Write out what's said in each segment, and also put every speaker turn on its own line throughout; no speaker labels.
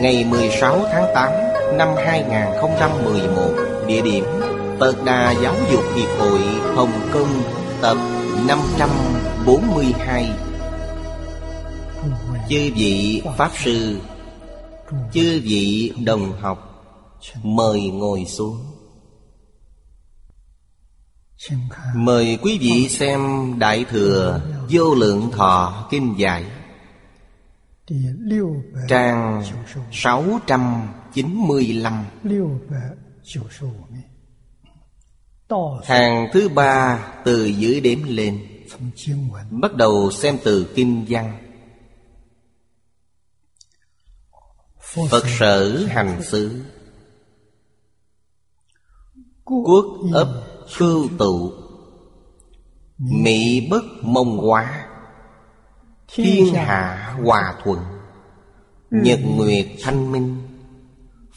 Ngày 16 tháng 8 năm 2011 Địa điểm Phật Đà Giáo dục Hiệp hội Hồng Kông, Tập 542 Chư vị Pháp Sư, Chư vị đồng học, Mời ngồi xuống. Mời quý vị xem Đại Thừa Vô Lượng Thọ Kinh Giải. Trang 695 Hàng thứ ba từ dưới đếm lên. Bắt đầu xem từ Kinh văn. Phật sở hành xứ. Quốc ấp khưu tụ. Mỹ bất mông hóa. Thiên hạ hòa thuận Nhật nguyệt thanh minh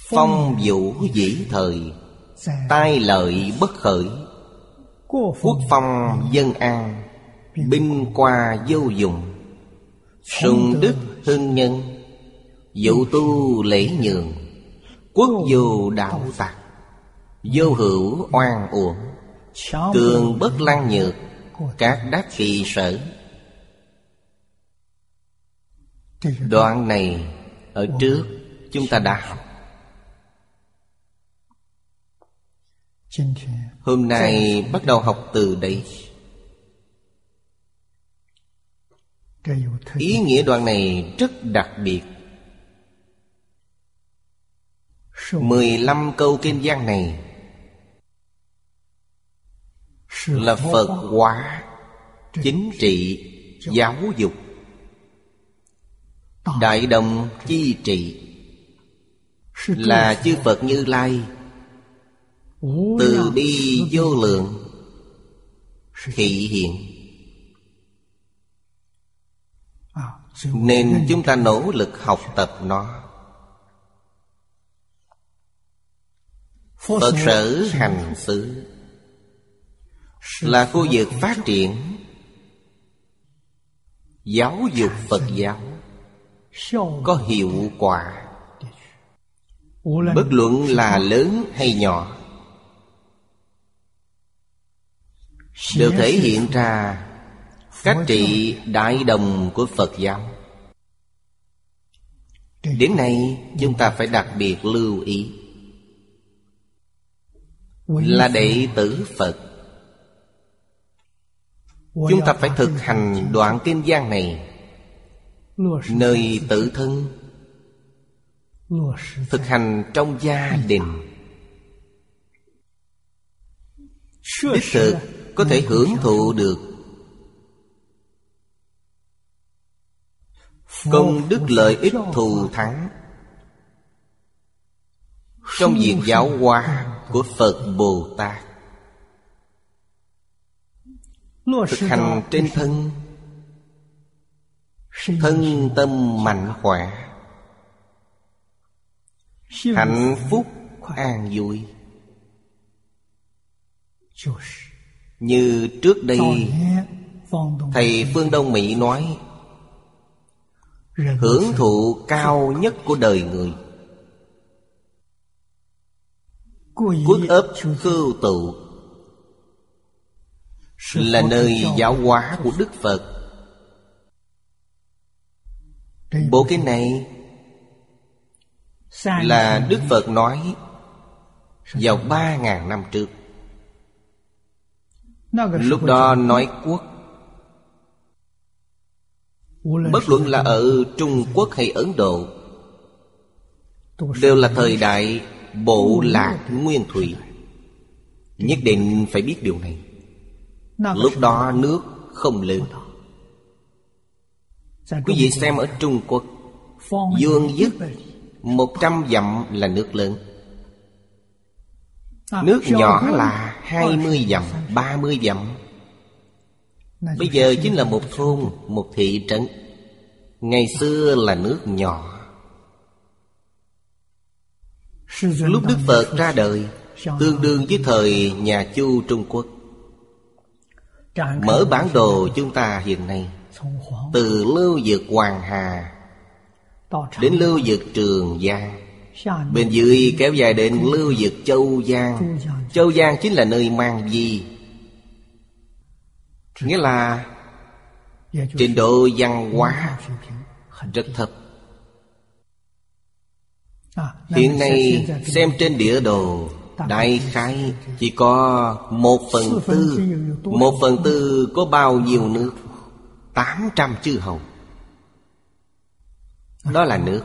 Phong vũ dĩ thời Tai lợi bất khởi Quốc phong dân an Binh qua vô dụng Sùng đức hưng nhân Dụ tu lễ nhường Quốc vô đạo tặc Vô hữu oan uổng Cường bất lăng nhược Các đắc kỳ sở Đoạn này Ở trước chúng ta đã học. Hôm nay bắt đầu học từ đây. Ý nghĩa đoạn này rất đặc biệt. 15 câu kinh văn này Là Phật hóa Chính trị Giáo dục Đại đồng chi trị Là chư Phật Như Lai. Từ bi vô lượng. Thị hiện. Nên chúng ta nỗ lực học tập nó. Phật sở hành xứ. Là khu vực phát triển. Giáo dục Phật giáo có hiệu quả. Bất luận là lớn hay nhỏ, Đều thể hiện ra Cách trị đại đồng của Phật giáo. Điểm này chúng ta phải đặc biệt lưu ý Là đệ tử Phật. Chúng ta phải thực hành đoạn kinh gian này. Nơi tự thân. Thực hành trong gia đình. Đích thực có thể hưởng thụ được. Công đức lợi ích thù thắng. Trong việc giáo hóa của Phật. Bồ Tát. Thực hành trên thân Thân tâm mạnh khỏe. Hạnh phúc an vui. Như trước đây Thầy Phương Đông Mỹ nói Hưởng thụ cao nhất của đời người. Quốc ấp khưu tụ Là nơi giáo hóa của Đức Phật Bộ kinh này Là Đức Phật nói Vào ba ngàn năm trước. Lúc đó nói quốc. Bất luận là ở Trung Quốc hay Ấn Độ Đều là thời đại bộ lạc nguyên thủy. Nhất định phải biết điều này. Lúc đó nước không lớn Quý vị xem ở Trung Quốc Dương dứt Một trăm dặm là nước lớn. Nước nhỏ là hai mươi dặm, ba mươi dặm. Bây giờ chính là một thôn, một thị trấn. Ngày xưa là nước nhỏ. Lúc Đức Phật ra đời Tương đương với thời nhà Chu Trung Quốc. Mở bản đồ chúng ta hiện nay Từ lưu vực Hoàng Hà Đến lưu vực Trường Giang. Bên dưới kéo dài đến lưu vực Châu Giang. Châu Giang chính là nơi mang di. Nghĩa là Trình độ văn hóa Rất thấp. Hiện nay xem trên địa đồ Đại khái chỉ có một phần tư. Một phần tư có bao nhiêu nước Tám trăm chư hầu. Đó là nước.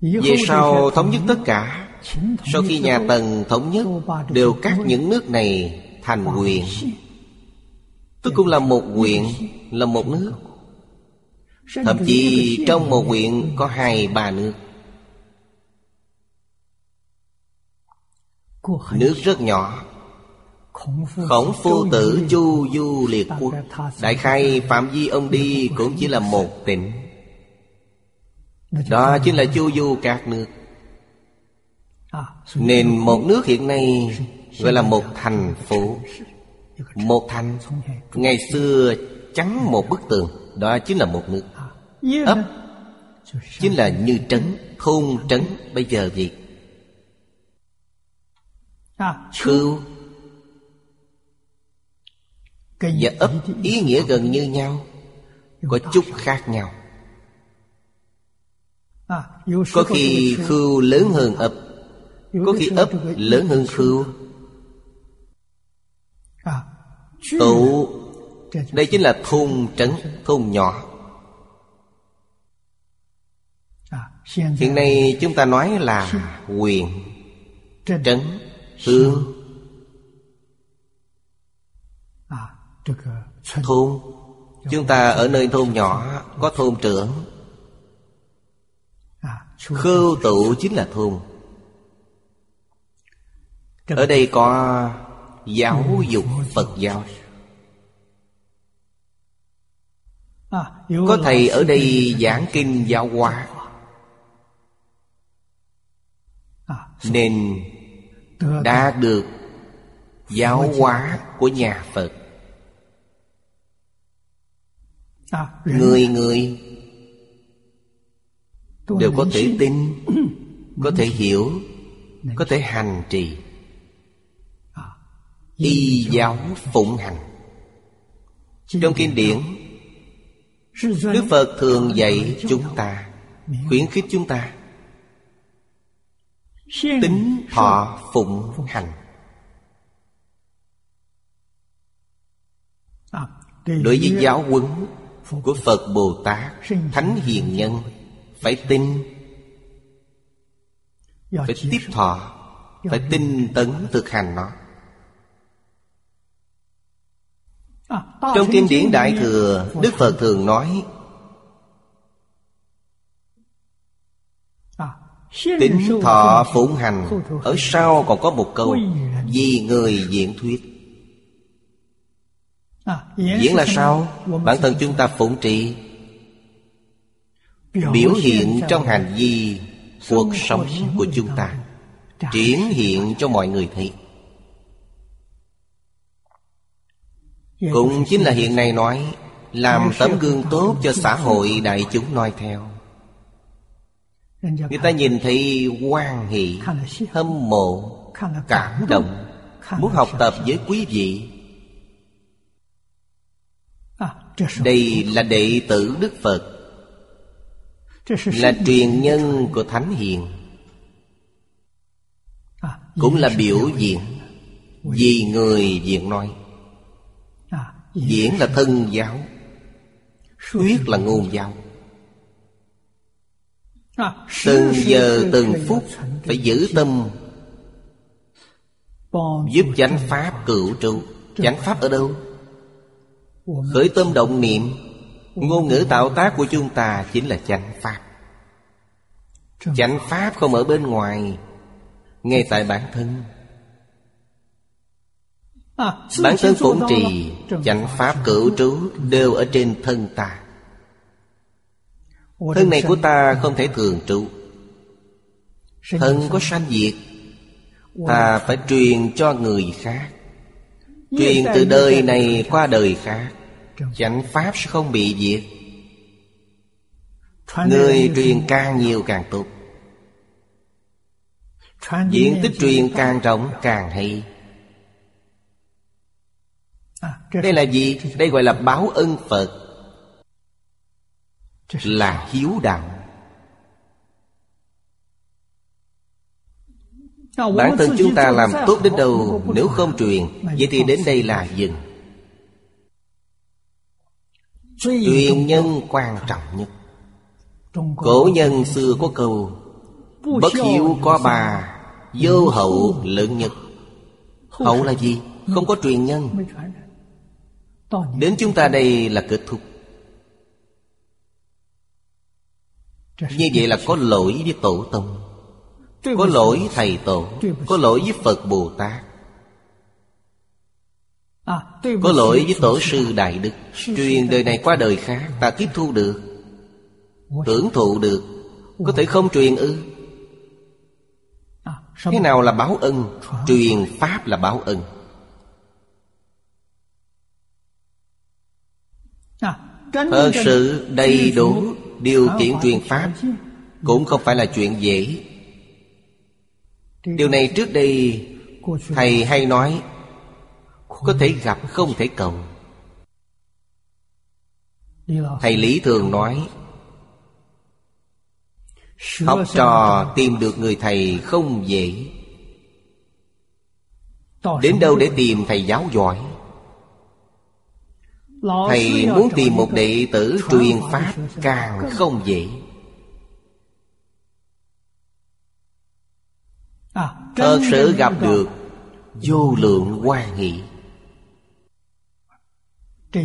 Về sau thống nhất tất cả Sau khi nhà Tần thống nhất Đều cắt những nước này thành huyện Tức cũng là một huyện Là một nước. Thậm chí trong một huyện có hai ba nước. Nước rất nhỏ Khổng phu tử chu du liệt quốc. Đại khai phạm vi ông đi cũng chỉ là một tỉnh. Đó chính là chu du các nước. Nên một nước hiện nay Gọi là một thành phố. Một thành, Ngày xưa trắng một bức tường, Đó chính là một nước. Ấp Chính là như trấn, Thôn trấn, Bây giờ gì Khưu và ấp ý nghĩa gần như nhau Có chút khác nhau. Có khi khưu lớn hơn ấp. Có khi ấp lớn hơn khưu. Tụ Đây chính là thôn trấn Thôn nhỏ. Hiện nay chúng ta nói là quyền Trấn Hương Thôn. Chúng ta ở nơi thôn nhỏ Có thôn trưởng. Khưu tụ chính là thôn. Ở đây có Giáo dục Phật giáo. Có thầy ở đây giảng kinh giáo hóa. Nên đã được giáo hóa của nhà Phật Người người. Đều có thể tin Có thể hiểu Có thể hành trì. Y giáo phụng hành. Trong kinh điển Đức Phật thường dạy chúng ta Khuyến khích chúng ta. Tính thọ phụng hành. Đối với giáo huấn của Phật Bồ Tát, Thánh Hiền Nhân. Phải tin. Phải tiếp thọ. Phải tinh tấn thực hành nó. Trong kinh điển Đại Thừa, Đức Phật thường nói, Tính thọ phụng hành, Ở sau còn có một câu, Vì người diễn thuyết. Diễn là sao? Bản thân chúng ta phụng trị. Biểu hiện trong hành vi Cuộc sống của chúng ta. Triển hiện cho mọi người thấy. Cũng chính là hiện nay nói Làm tấm gương tốt cho xã hội đại chúng noi theo. Người ta nhìn thấy quan hỷ Hâm mộ Cảm động. Muốn học tập với quý vị Đây là đệ tử Đức Phật Là truyền nhân của Thánh Hiền. Cũng là biểu diễn. Vì người diễn nói. Diễn là thân giáo. Thuyết là ngôn giáo. Từng giờ từng phút Phải giữ tâm. Giúp chánh pháp cựu trụ. Chánh pháp ở đâu? Khởi tâm động niệm Ngôn ngữ tạo tác của chúng ta Chính là chánh pháp. Chánh pháp không ở bên ngoài Ngay tại bản thân. Bản thân phụng trì Chánh pháp cửu trú Đều ở trên thân ta. Thân này của ta không thể thường trụ Thân có sanh diệt Ta phải truyền cho người khác Truyền từ đời này qua đời khác. Chánh pháp sẽ không bị diệt. Người truyền càng nhiều càng tốt. Diện tích truyền càng rộng càng hay. Đây là gì? Đây gọi là báo ân Phật. Là hiếu đạo Bản thân chúng ta làm tốt đến đâu Nếu không truyền Vậy thì đến đây là dừng. Truyền nhân quan trọng nhất. Cổ nhân xưa có câu Bất hiếu có bà Vô hậu lớn nhất. Hậu là gì? Không có truyền nhân. Đến chúng ta đây là kết thúc. Như vậy là có lỗi với tổ tông Có lỗi thầy tổ Có lỗi với Phật Bồ Tát. Có lỗi với Tổ sư Đại Đức. Truyền đời này qua đời khác Ta tiếp thu được Tưởng thụ được Có thể không truyền ư. Thế nào là báo ân Truyền Pháp là báo ân. Thật sự đầy đủ Điều kiện truyền Pháp Cũng không phải là chuyện dễ Điều này trước đây Thầy hay nói, Có thể gặp không thể cầu. Thầy Lý thường nói, Học trò tìm được người thầy không dễ. Đến đâu để tìm thầy giáo giỏi? Thầy muốn tìm một đệ tử truyền Pháp càng không dễ. Thật sự gặp được Vô lượng quan nghị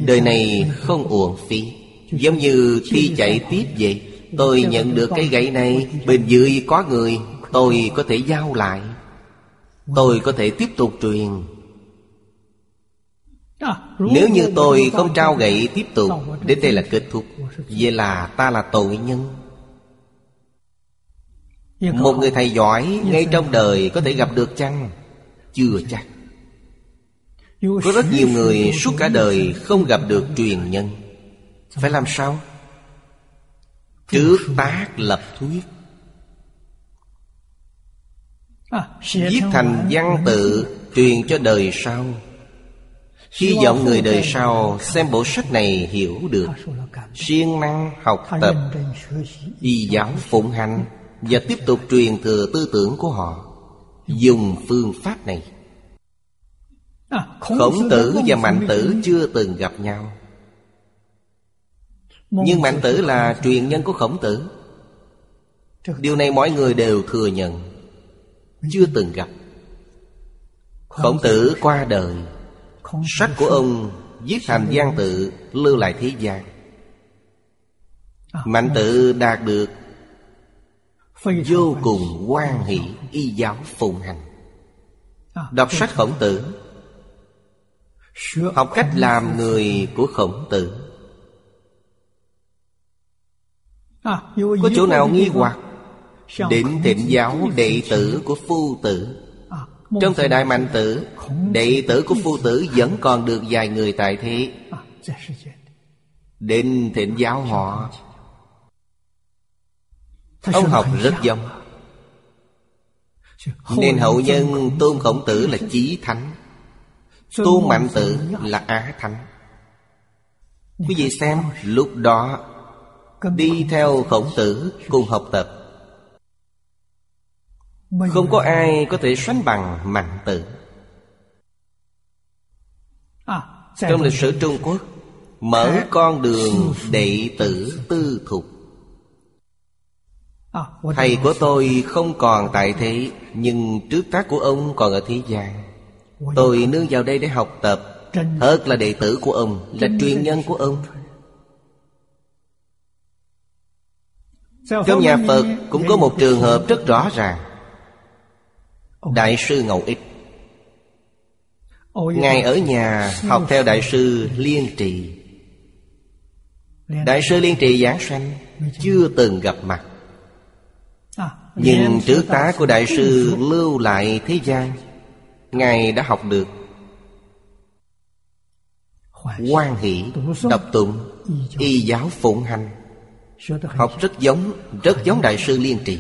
Đời này không uổng phí. Giống như thi chạy tiếp vậy Tôi nhận được cái gậy này. Bên dưới có người Tôi có thể giao lại. Tôi có thể tiếp tục truyền. Nếu như tôi không trao gậy tiếp tục Đến đây là kết thúc. Vậy? là ta là tội nhân Một người thầy giỏi Ngay trong đời có thể gặp được chăng? Chưa chắc. Có rất nhiều người suốt cả đời Không gặp được truyền nhân. Phải làm sao? Trước tác lập thuyết. Viết thành văn tự Truyền cho đời sau. Hy vọng người đời sau Xem bộ sách này hiểu được. Siêng năng học tập. Y giáo phụng hành Và tiếp tục truyền thừa tư tưởng của họ. Dùng phương pháp này. Khổng tử và mạnh tử chưa từng gặp nhau. Nhưng Mạnh Tử là truyền nhân của Khổng Tử. Điều này mọi người đều thừa nhận. Chưa từng gặp. Khổng Tử qua đời. Sách của ông viết thành gian tự Lưu lại thế gian. Mạnh Tử đạt được Vô cùng quan hỷ y giáo phụng hành. Đọc sách Khổng Tử. Học cách làm người của Khổng Tử. Có chỗ nào nghi hoặc? Định thịnh giáo đệ tử của phu tử. Trong thời đại mạnh tử Đệ tử của phu tử vẫn còn được vài người tại thế Định thịnh giáo họ Ông học rất giống Nên hậu nhân tôn khổng tử là chí thánh Tôn mạnh tử là á thánh. Quý vị xem lúc đó Đi theo khổng tử cùng học tập. Không có ai có thể sánh bằng mạnh tử.
À,
Trong lịch sử Trung Quốc Mở con đường đệ tử tư thục Thầy của tôi không còn tại thế Nhưng trước tác của ông còn ở thế gian. Tôi nương vào đây để học tập. Thật là đệ tử của ông Là truyền nhân của ông. Trong nhà Phật cũng có một trường hợp rất rõ ràng. Đại sư Ngẫu Ích. Ngài ở nhà học theo Đại sư Liên Trì. Đại sư Liên Trì giảng sanh Chưa từng gặp mặt nhưng trước tá của Đại sư lưu lại thế gian Ngài đã học được quan hỷ đọc tụng y giáo phụng hành. Học rất giống rất giống đại sư liên trì.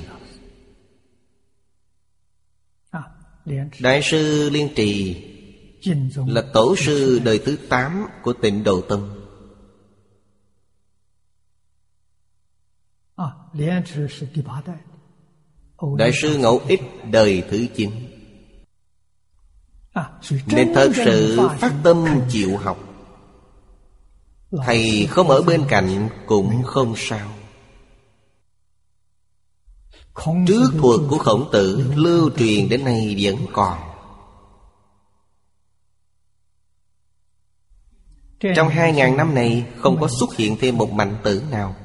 Đại sư liên trì là tổ sư đời thứ tám của tịnh độ tông.
à,
đại sư ngẫu ích đời thứ chín
à,
nên thật sự phát tâm chịu học. Thầy không ở bên cạnh cũng không sao. Trước thuật của khổng tử lưu truyền đến nay vẫn còn. Trong hai ngàn năm này không có xuất hiện thêm một mạnh tử nào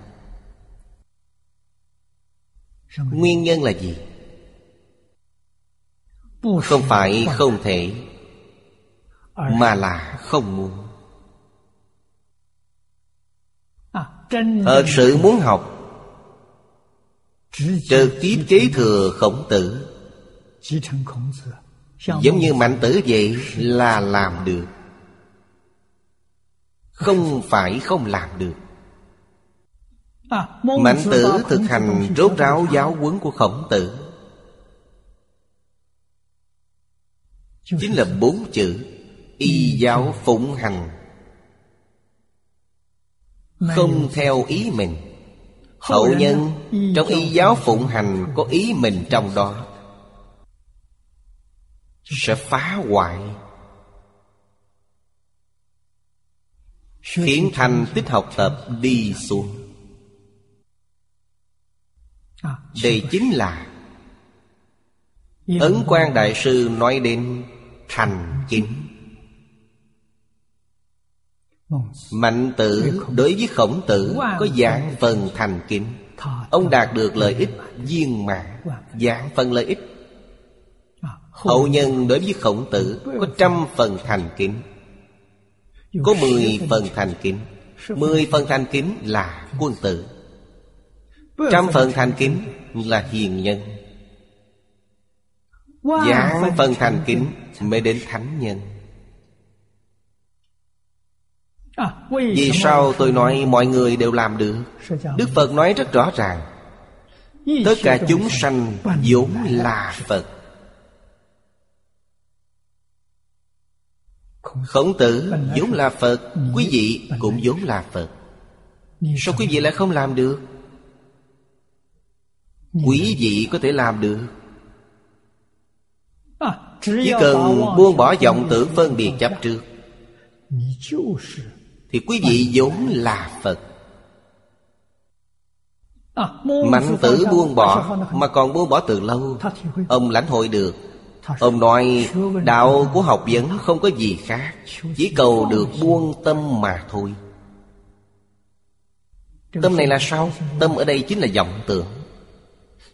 Nguyên nhân là gì? Không phải không thể Mà là không muốn. Thật sự muốn học Trực tiếp kế thừa khổng tử. Giống như mạnh tử vậy là làm được. Không. phải không làm được Mạnh tử thực hành rốt ráo giáo huấn của khổng tử. Chính là bốn chữ Y giáo phụng hành. Không theo ý mình. Hậu nhân trong y giáo phụng hành Có ý mình trong đó. Sẽ phá hoại. Khiến thành tích học tập đi xuống Đây chính là Ấn quan Đại Sư nói đến thành chính. Mạnh tử đối với khổng tử Có dạng phần thành kính Ông đạt được lợi ích viên mãn Dạng phần lợi ích. Hậu nhân đối với khổng tử Có trăm phần thành kính Có mười phần thành kính Mười phần thành kính là quân tử Trăm phần thành kính là hiền nhân. Giảng phần thành kính mới đến thánh nhân.
À,
Vì sao tôi nói mọi người đều làm được? Đức Phật nói rất rõ ràng. Tất cả chúng sanh vốn là Phật. Khổng tử vốn là Phật Quý vị cũng vốn là Phật. Sao quý vị lại không làm được Quý vị có thể làm được.
À,
Chỉ cần buông bỏ vọng tưởng phân biệt chấp trước. Thì quý vị vốn là Phật.
À,
Mạnh tử buông bỏ Mà còn buông bỏ từ lâu. Ông lãnh hội được. Ông nói đạo của học vấn không có gì khác Chỉ cầu được buông tâm mà thôi. Tâm này là sao? Tâm ở đây chính là vọng tưởng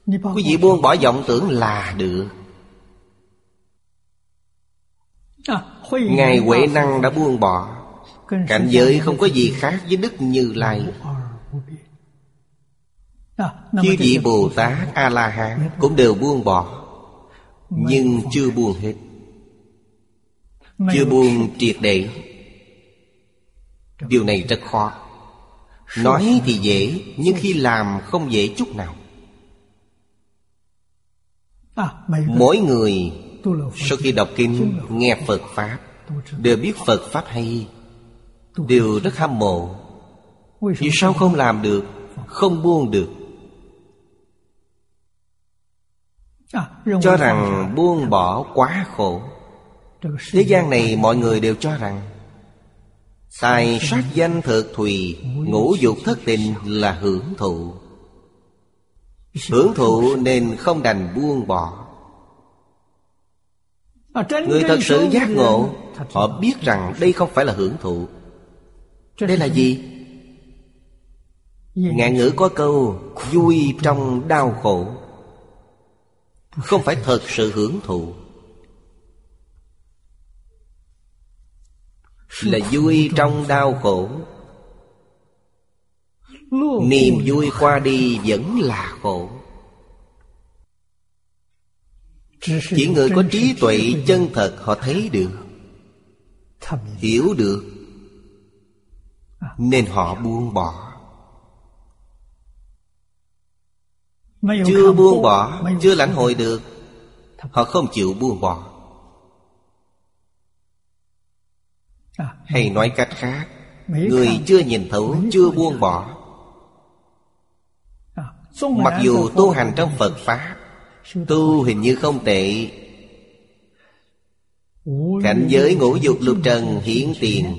Quý vị buông bỏ vọng tưởng là được
à,
Ngài Huệ Năng đã buông bỏ Cảnh giới không có gì khác với Đức Như Lai Chư vị Bồ Tát A-la-hán Cũng đều buông bỏ Nhưng chưa buông hết Chưa buông triệt để Điều này rất khó Nói thì dễ Nhưng khi làm không dễ chút nào mỗi người sau khi đọc kinh nghe phật pháp đều biết phật pháp hay. Đều rất hâm mộ. Vì sao không làm được? Không buông được. Cho rằng buông bỏ quá khổ. Thế gian này mọi người đều cho rằng tài sát danh thực thùy ngũ dục thất tình là hưởng thụ. Hưởng thụ nên không đành buông bỏ. Người thật sự giác ngộ Họ biết rằng đây không phải là hưởng thụ. Đây là gì? Ngạn ngữ có câu Vui trong đau khổ. Không phải thật sự hưởng thụ. Là vui trong đau khổ. Niềm vui qua đi vẫn là khổ. Chỉ người có trí tuệ chân thật họ thấy được Hiểu được Nên họ buông bỏ. Chưa buông bỏ Chưa lãnh hội được Họ không chịu buông bỏ. Hay nói cách khác Người chưa nhìn thấu Chưa buông bỏ Mặc dù tu hành trong Phật Pháp Tu hình như không tệ. Cảnh giới ngũ dục lục trần hiển tiền.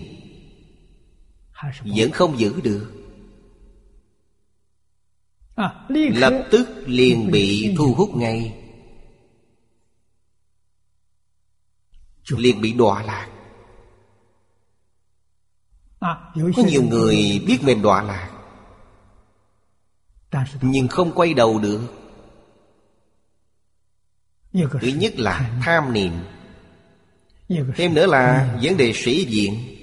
Vẫn không giữ được. Lập tức liền bị thu hút ngay. Liền bị đọa lạc. Có nhiều người biết mình đọa lạc nhưng không quay đầu được. Thứ nhất là tham niệm. Thêm nữa là vấn đề sĩ diện.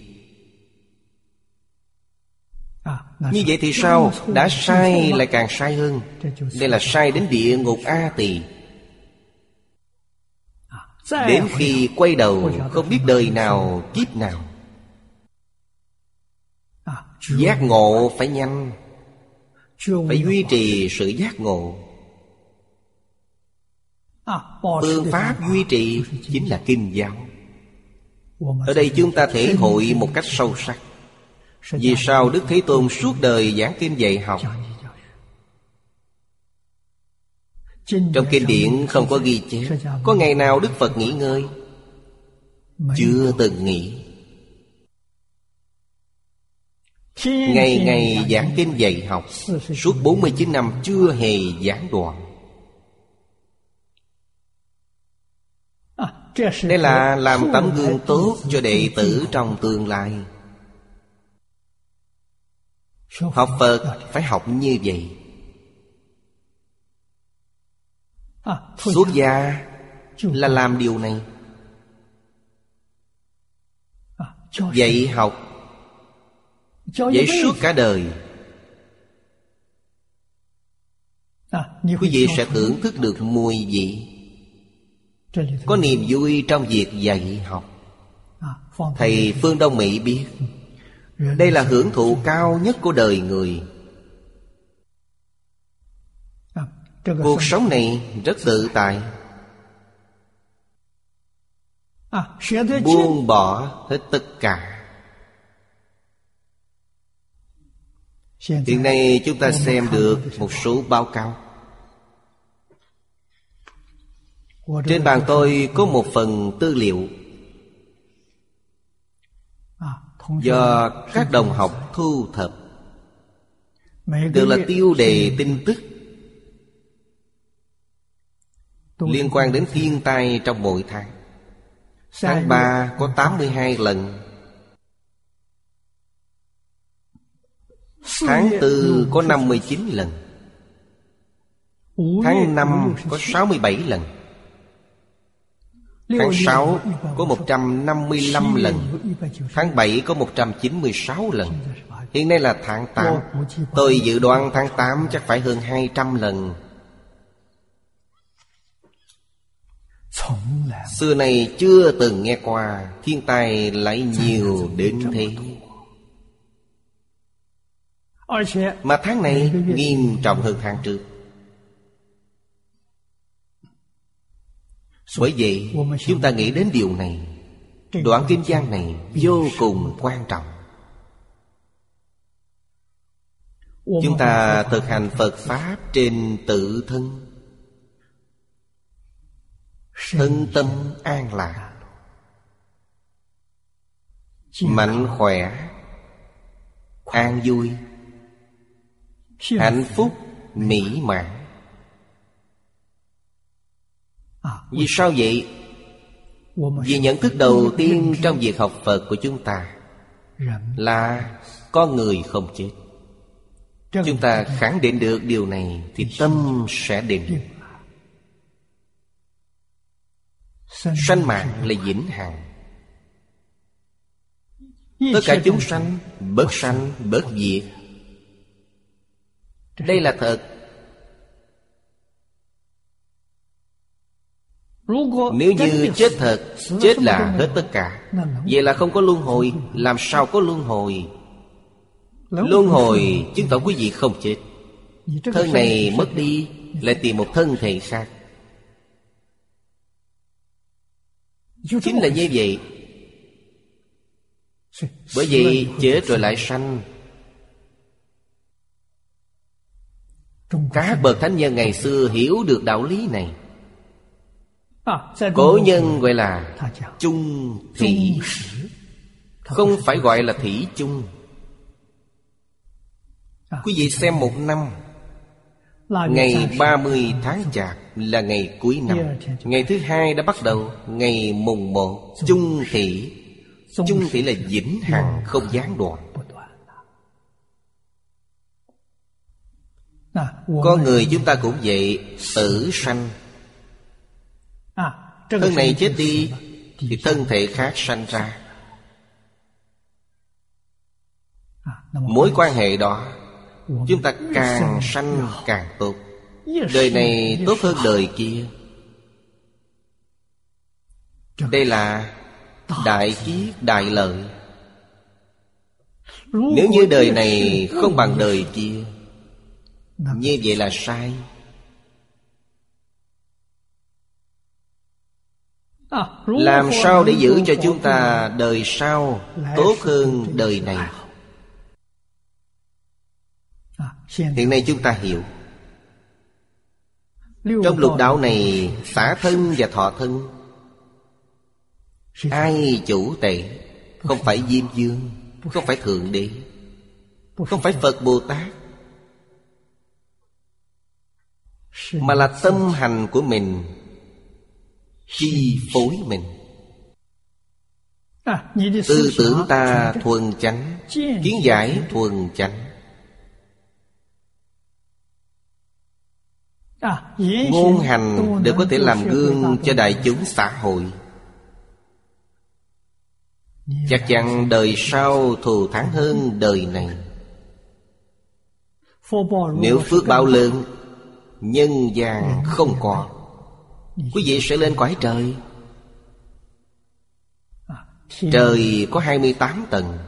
Như vậy thì sao? Đã sai lại càng sai hơn. Đây là sai đến địa ngục a tỳ. Đến khi quay đầu, không biết đời nào, kiếp nào. Giác ngộ phải nhanh phải duy trì sự giác ngộ. Phương pháp duy trì chính là kinh giáo. Ở đây chúng ta thể hội một cách sâu sắc. Vì sao Đức Thế Tôn suốt đời giảng kinh dạy học? Trong kinh điển không có ghi chép. Có ngày nào Đức Phật nghỉ ngơi? Chưa từng nghỉ. Ngày ngày giảng kinh dạy học Suốt 49 năm chưa hề giảng đoạn. Đây là làm tấm gương tốt cho đệ tử trong tương lai. Học Phật phải học như vậy. Xuất gia là làm điều này. Dạy học
Vậy
suốt cả đời. Quý vị sẽ thưởng thức được mùi vị. Có niềm vui trong việc dạy học. Thầy Phương Đông Mỹ biết. Đây là hưởng thụ cao nhất của đời người. Cuộc sống này rất tự tại. Buông bỏ hết tất cả. hiện nay chúng ta xem được một số báo cáo. Trên bàn tôi có một phần tư liệu do các đồng học thu thập đều là tiêu đề tin tức liên quan đến thiên tai trong mỗi tháng. Tháng ba có 82 lần Tháng 4 có 59 lần. Tháng 5 có 67 lần. Tháng 6 có 155 lần. Tháng 7 có 196 lần. Hiện nay là tháng 8 Tôi dự đoán tháng 8 chắc phải hơn 200 lần. Xưa này chưa từng nghe qua Thiên tai lại nhiều đến thế. Mà tháng này nghiêm trọng hơn tháng trước. Bởi vậy, chúng ta nghĩ đến điều này. Đoạn kinh Gian này vô cùng quan trọng. Chúng ta thực hành Phật Pháp trên tự thân. Thân tâm an lạc. Mạnh khỏe. An vui. Hạnh phúc mỹ mãn. Vì sao vậy? Vì nhận thức đầu tiên trong việc học Phật của chúng ta Là con người không chết. Chúng ta khẳng định được điều này Thì tâm sẽ định. Sanh mạng là vĩnh hằng. Tất cả chúng sanh Bớt sanh, bớt diệt đây là thật. Nếu như chết thật, Chết là hết tất cả. Vậy là không có luân hồi, Làm sao có luân hồi? Luân hồi, chứng tỏ quý vị không chết. Thân này mất đi, Lại tìm một thân thể khác Chính là như vậy. Bởi vì chết rồi lại sanh. Các bậc thánh nhân ngày xưa hiểu được đạo lý này. Cổ nhân gọi là Trung thị Không phải gọi là thị chung Quý vị xem một năm. Ngày 30 tháng Chạp là ngày cuối năm. Ngày thứ hai đã bắt đầu Ngày mùng một. Trung thị Trung thị là vĩnh hằng không gián đoạn Con người chúng ta cũng vậy Tử sanh. Thân này chết đi Thì thân thể khác sanh ra. Mối quan hệ đó Chúng ta càng sanh càng tốt. Đời này tốt hơn đời kia. Đây là Đại kiết đại lợi. Nếu như đời này không bằng đời kia Như vậy là sai. Làm sao để giữ cho chúng ta đời sau Tốt hơn đời này? Hiện nay chúng ta hiểu. Trong lục đạo này Xả thân và thọ thân Ai chủ tệ? Không phải Diêm Dương Không phải Thượng Đế Không phải Phật Bồ Tát Mà là tâm hành của mình Chi phối mình. Tư tưởng ta thuần chánh Kiến giải thuần chánh. Ngôn hành đều có thể làm gương cho đại chúng xã hội. Chắc chắn đời sau thù thắng hơn đời này. Nếu phước báo lớn Nhân gian không có Quý vị sẽ lên cõi trời. Trời có 28 tầng.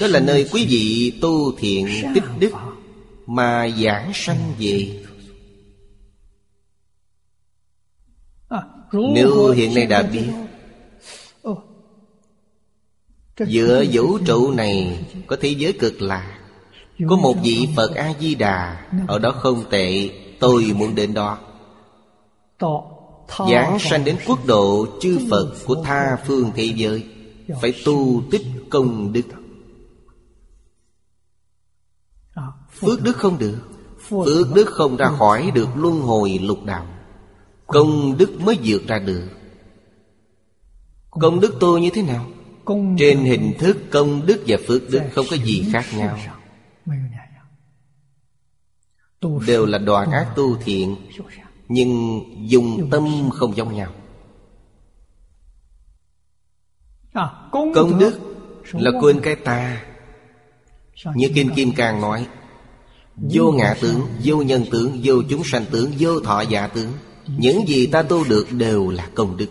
Đó là nơi quý vị tu thiện tích đức Mà giảng sanh về. Nếu hiện nay đã biết, Giữa vũ trụ này Có thế giới cực lạc có một vị Phật A-di-đà, Ở đó không tệ, Tôi muốn đến đó. Giảng sanh đến quốc độ chư Phật của tha phương thế giới, Phải tu tích công đức. Phước đức không được, Phước đức không ra khỏi được luân hồi lục đạo. Công đức mới vượt ra được. Công đức tôi như thế nào? Trên hình thức công đức và phước đức không có gì khác nhau. Đều là đoạn ác tu thiện Nhưng dùng tâm không giống nhau. Công đức. là quên cái ta. Như Kinh Kim Cang nói Vô ngã tướng, vô nhân tướng, vô chúng sanh tướng, vô thọ giả tướng. Những gì ta tu được đều là công đức.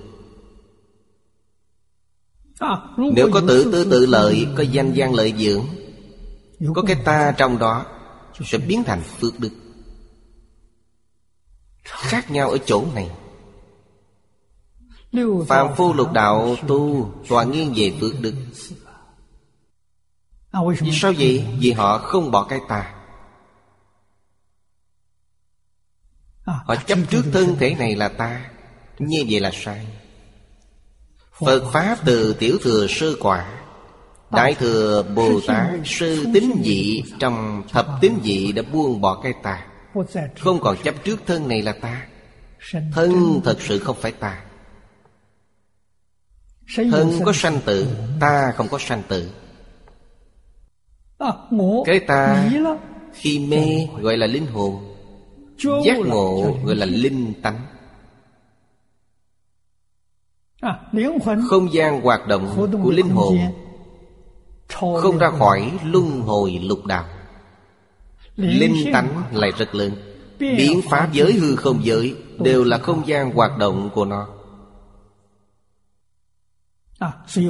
Nếu có tự tư tự lợi Có danh gian lợi dưỡng có cái ta trong đó Sẽ biến thành phước đức. Khác nhau ở chỗ này. Phạm phu lục đạo tu Toàn nghiêng về phước đức.
vì
Sao vậy? Vì họ không bỏ cái ta. Họ chấp trước thân thể này là ta. Như vậy là sai. Phật Pháp từ tiểu thừa sơ quả. Đại Thừa Bồ Tát Sư Tính dị Trong thập Tính dị đã buông bỏ cái ta. Không còn chấp trước thân này là ta. Thân thật sự không phải ta. Thân có sanh tử Ta không có sanh tử. Cái ta Khi mê gọi là linh hồn Giác ngộ gọi là linh tánh. Không gian hoạt động của linh hồn không ra khỏi luân hồi lục đạo. Linh tánh lại rất lớn.
Biến
pháp giới hư không giới Đều là không gian hoạt động của nó.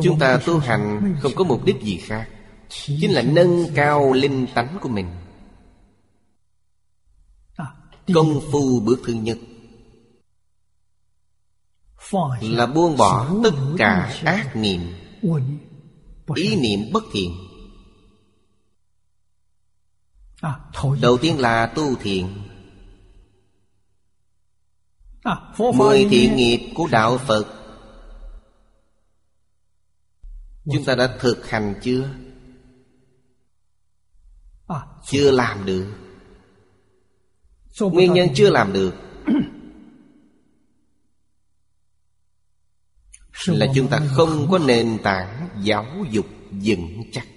Chúng ta tu hành không có mục đích gì khác Chính là nâng cao linh tánh của mình. Công phu bước thứ nhất Là buông bỏ tất cả ác niệm ý niệm bất thiện. Đầu tiên là tu thiện. Mười thiện nghiệp của đạo phật. Chúng ta đã thực hành chưa? Chưa làm được. Nguyên nhân chưa làm được. là chúng ta không có nền tảng giáo dục vững chắc.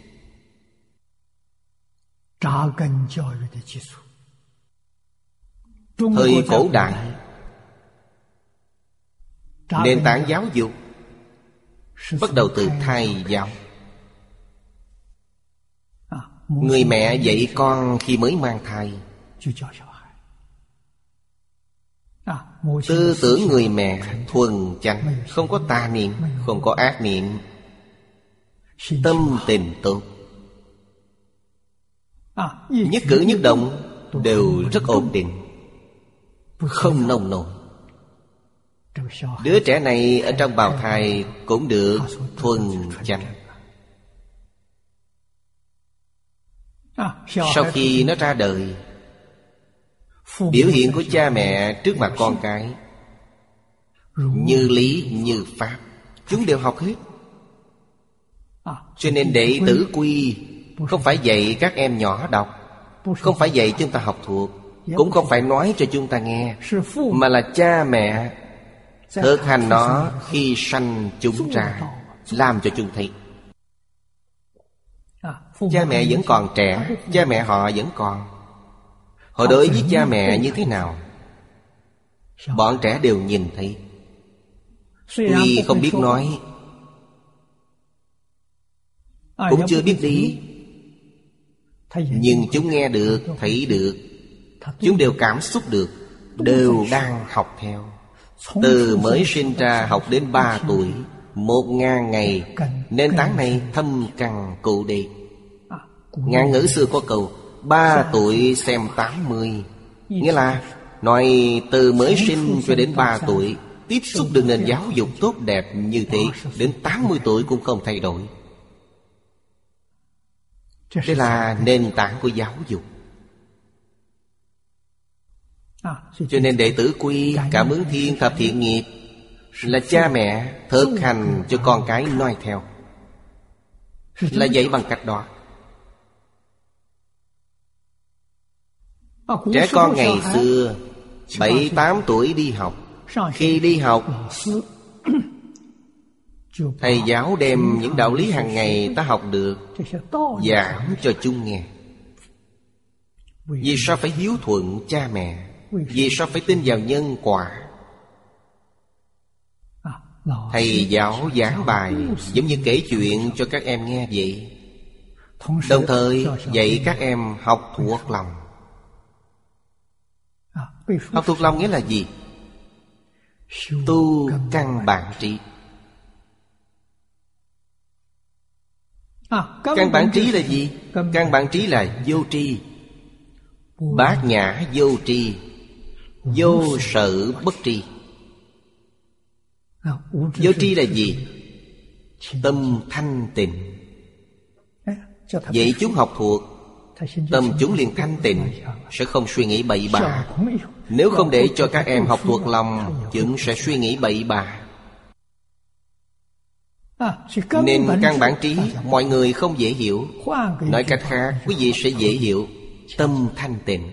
Thời cổ đại nền tảng giáo dục bắt đầu từ thai giáo. Người mẹ dạy con khi mới mang thai. Tư tưởng người mẹ thuần chánh Không có tà niệm Không có ác niệm. Tâm tình tốt. Nhất cử nhất động Đều rất ổn định. Không nông nổi. Đứa trẻ này ở trong bào thai Cũng được thuần chánh. Sau khi nó ra đời biểu hiện của cha mẹ trước mặt con cái. Như lý như pháp. Chúng đều học hết. Cho nên đệ tử quy không phải dạy các em nhỏ đọc không phải dạy chúng ta học thuộc cũng không phải nói cho chúng ta nghe mà là cha mẹ thực hành nó khi sanh chúng ra làm cho chúng thấy. Cha mẹ vẫn còn trẻ cha mẹ họ vẫn còn. Họ đối với cha mẹ như thế nào? Bọn trẻ đều nhìn thấy. Tuy không biết nói. Cũng chưa biết
lý.
Nhưng chúng nghe được, thấy được. Chúng đều cảm xúc được Đều đang học theo. Từ mới sinh ra học đến ba tuổi Một ngàn ngày nên tảng này thâm cằn cụ
đi,
ngàn ngữ xưa có câu Ba tuổi xem tám mươi. Nghĩa là Nói từ mới sinh cho đến ba tuổi Tiếp xúc được nền giáo dục tốt đẹp như thế Đến tám mươi tuổi cũng không thay đổi. Đây là nền tảng của giáo dục. Cho nên đệ tử quy Cảm ứng thiên thập thiện nghiệp Là cha mẹ thực hành cho con cái noi theo. Là dạy bằng cách đó. Trẻ con ngày xưa Bảy tám tuổi đi học. Khi đi học Thầy giáo đem những đạo lý hàng ngày ta học được Giảng cho chung nghe. Vì sao phải hiếu thuận cha mẹ? Vì sao phải tin vào nhân quả? Thầy giáo giảng bài Giống như kể chuyện cho các em nghe vậy. Đồng thời dạy các em học thuộc lòng. Học thuộc lòng nghĩa là gì? Tu căn bản trí. Căn bản trí là gì? Căn bản trí là vô tri. Bát nhã vô tri. Vô sự bất tri. Vô tri là gì? Tâm thanh tịnh. Vậy chúng học thuộc Tâm chúng liền thanh tịnh Sẽ không suy nghĩ bậy bạ. Nếu không để cho các em học thuộc lòng Chúng sẽ suy nghĩ bậy bạ. Nên căn bản trí Mọi người không dễ hiểu. Nói cách khác quý vị sẽ dễ hiểu. Tâm thanh tịnh.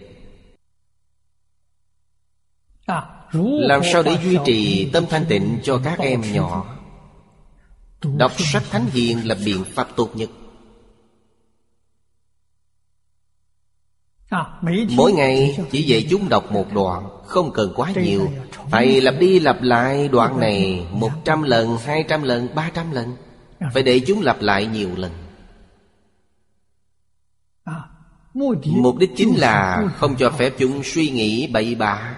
Làm sao để duy trì tâm thanh tịnh cho các em nhỏ? Đọc sách Thánh Hiền là biện pháp tốt nhất. Mỗi ngày chỉ dạy chúng đọc một đoạn Không cần quá nhiều. Phải lặp đi lặp lại đoạn này Một trăm lần, hai trăm lần, ba trăm lần. Phải để chúng lặp lại nhiều lần. Mục đích chính là Không cho phép chúng suy nghĩ bậy bạ.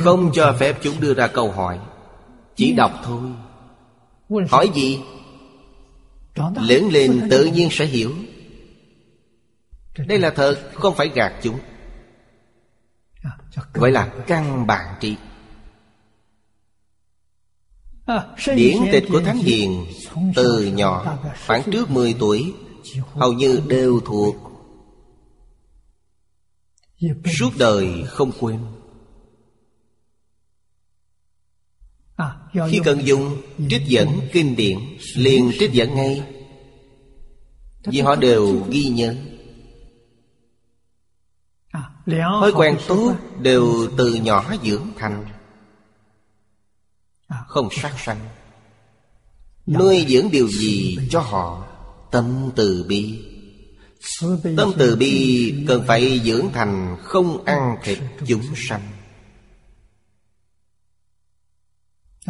Không cho phép chúng đưa ra câu hỏi. Chỉ đọc thôi. Hỏi gì? Lớn lên tự nhiên sẽ hiểu. Đây là thật Không phải gạt chúng. Vậy là căn bản trị. Điển tịch của Thánh Hiền Từ nhỏ Khoảng trước 10 tuổi Hầu như đều thuộc Suốt đời không quên. Khi cần dùng trích dẫn kinh điển Liền trích dẫn ngay. Vì họ đều ghi nhớ. Thói quen tốt đều từ nhỏ dưỡng thành. Không sát sanh. Nuôi dưỡng điều gì cho họ? Tâm từ bi. Tâm từ bi cần phải dưỡng thành không ăn thịt chúng sanh.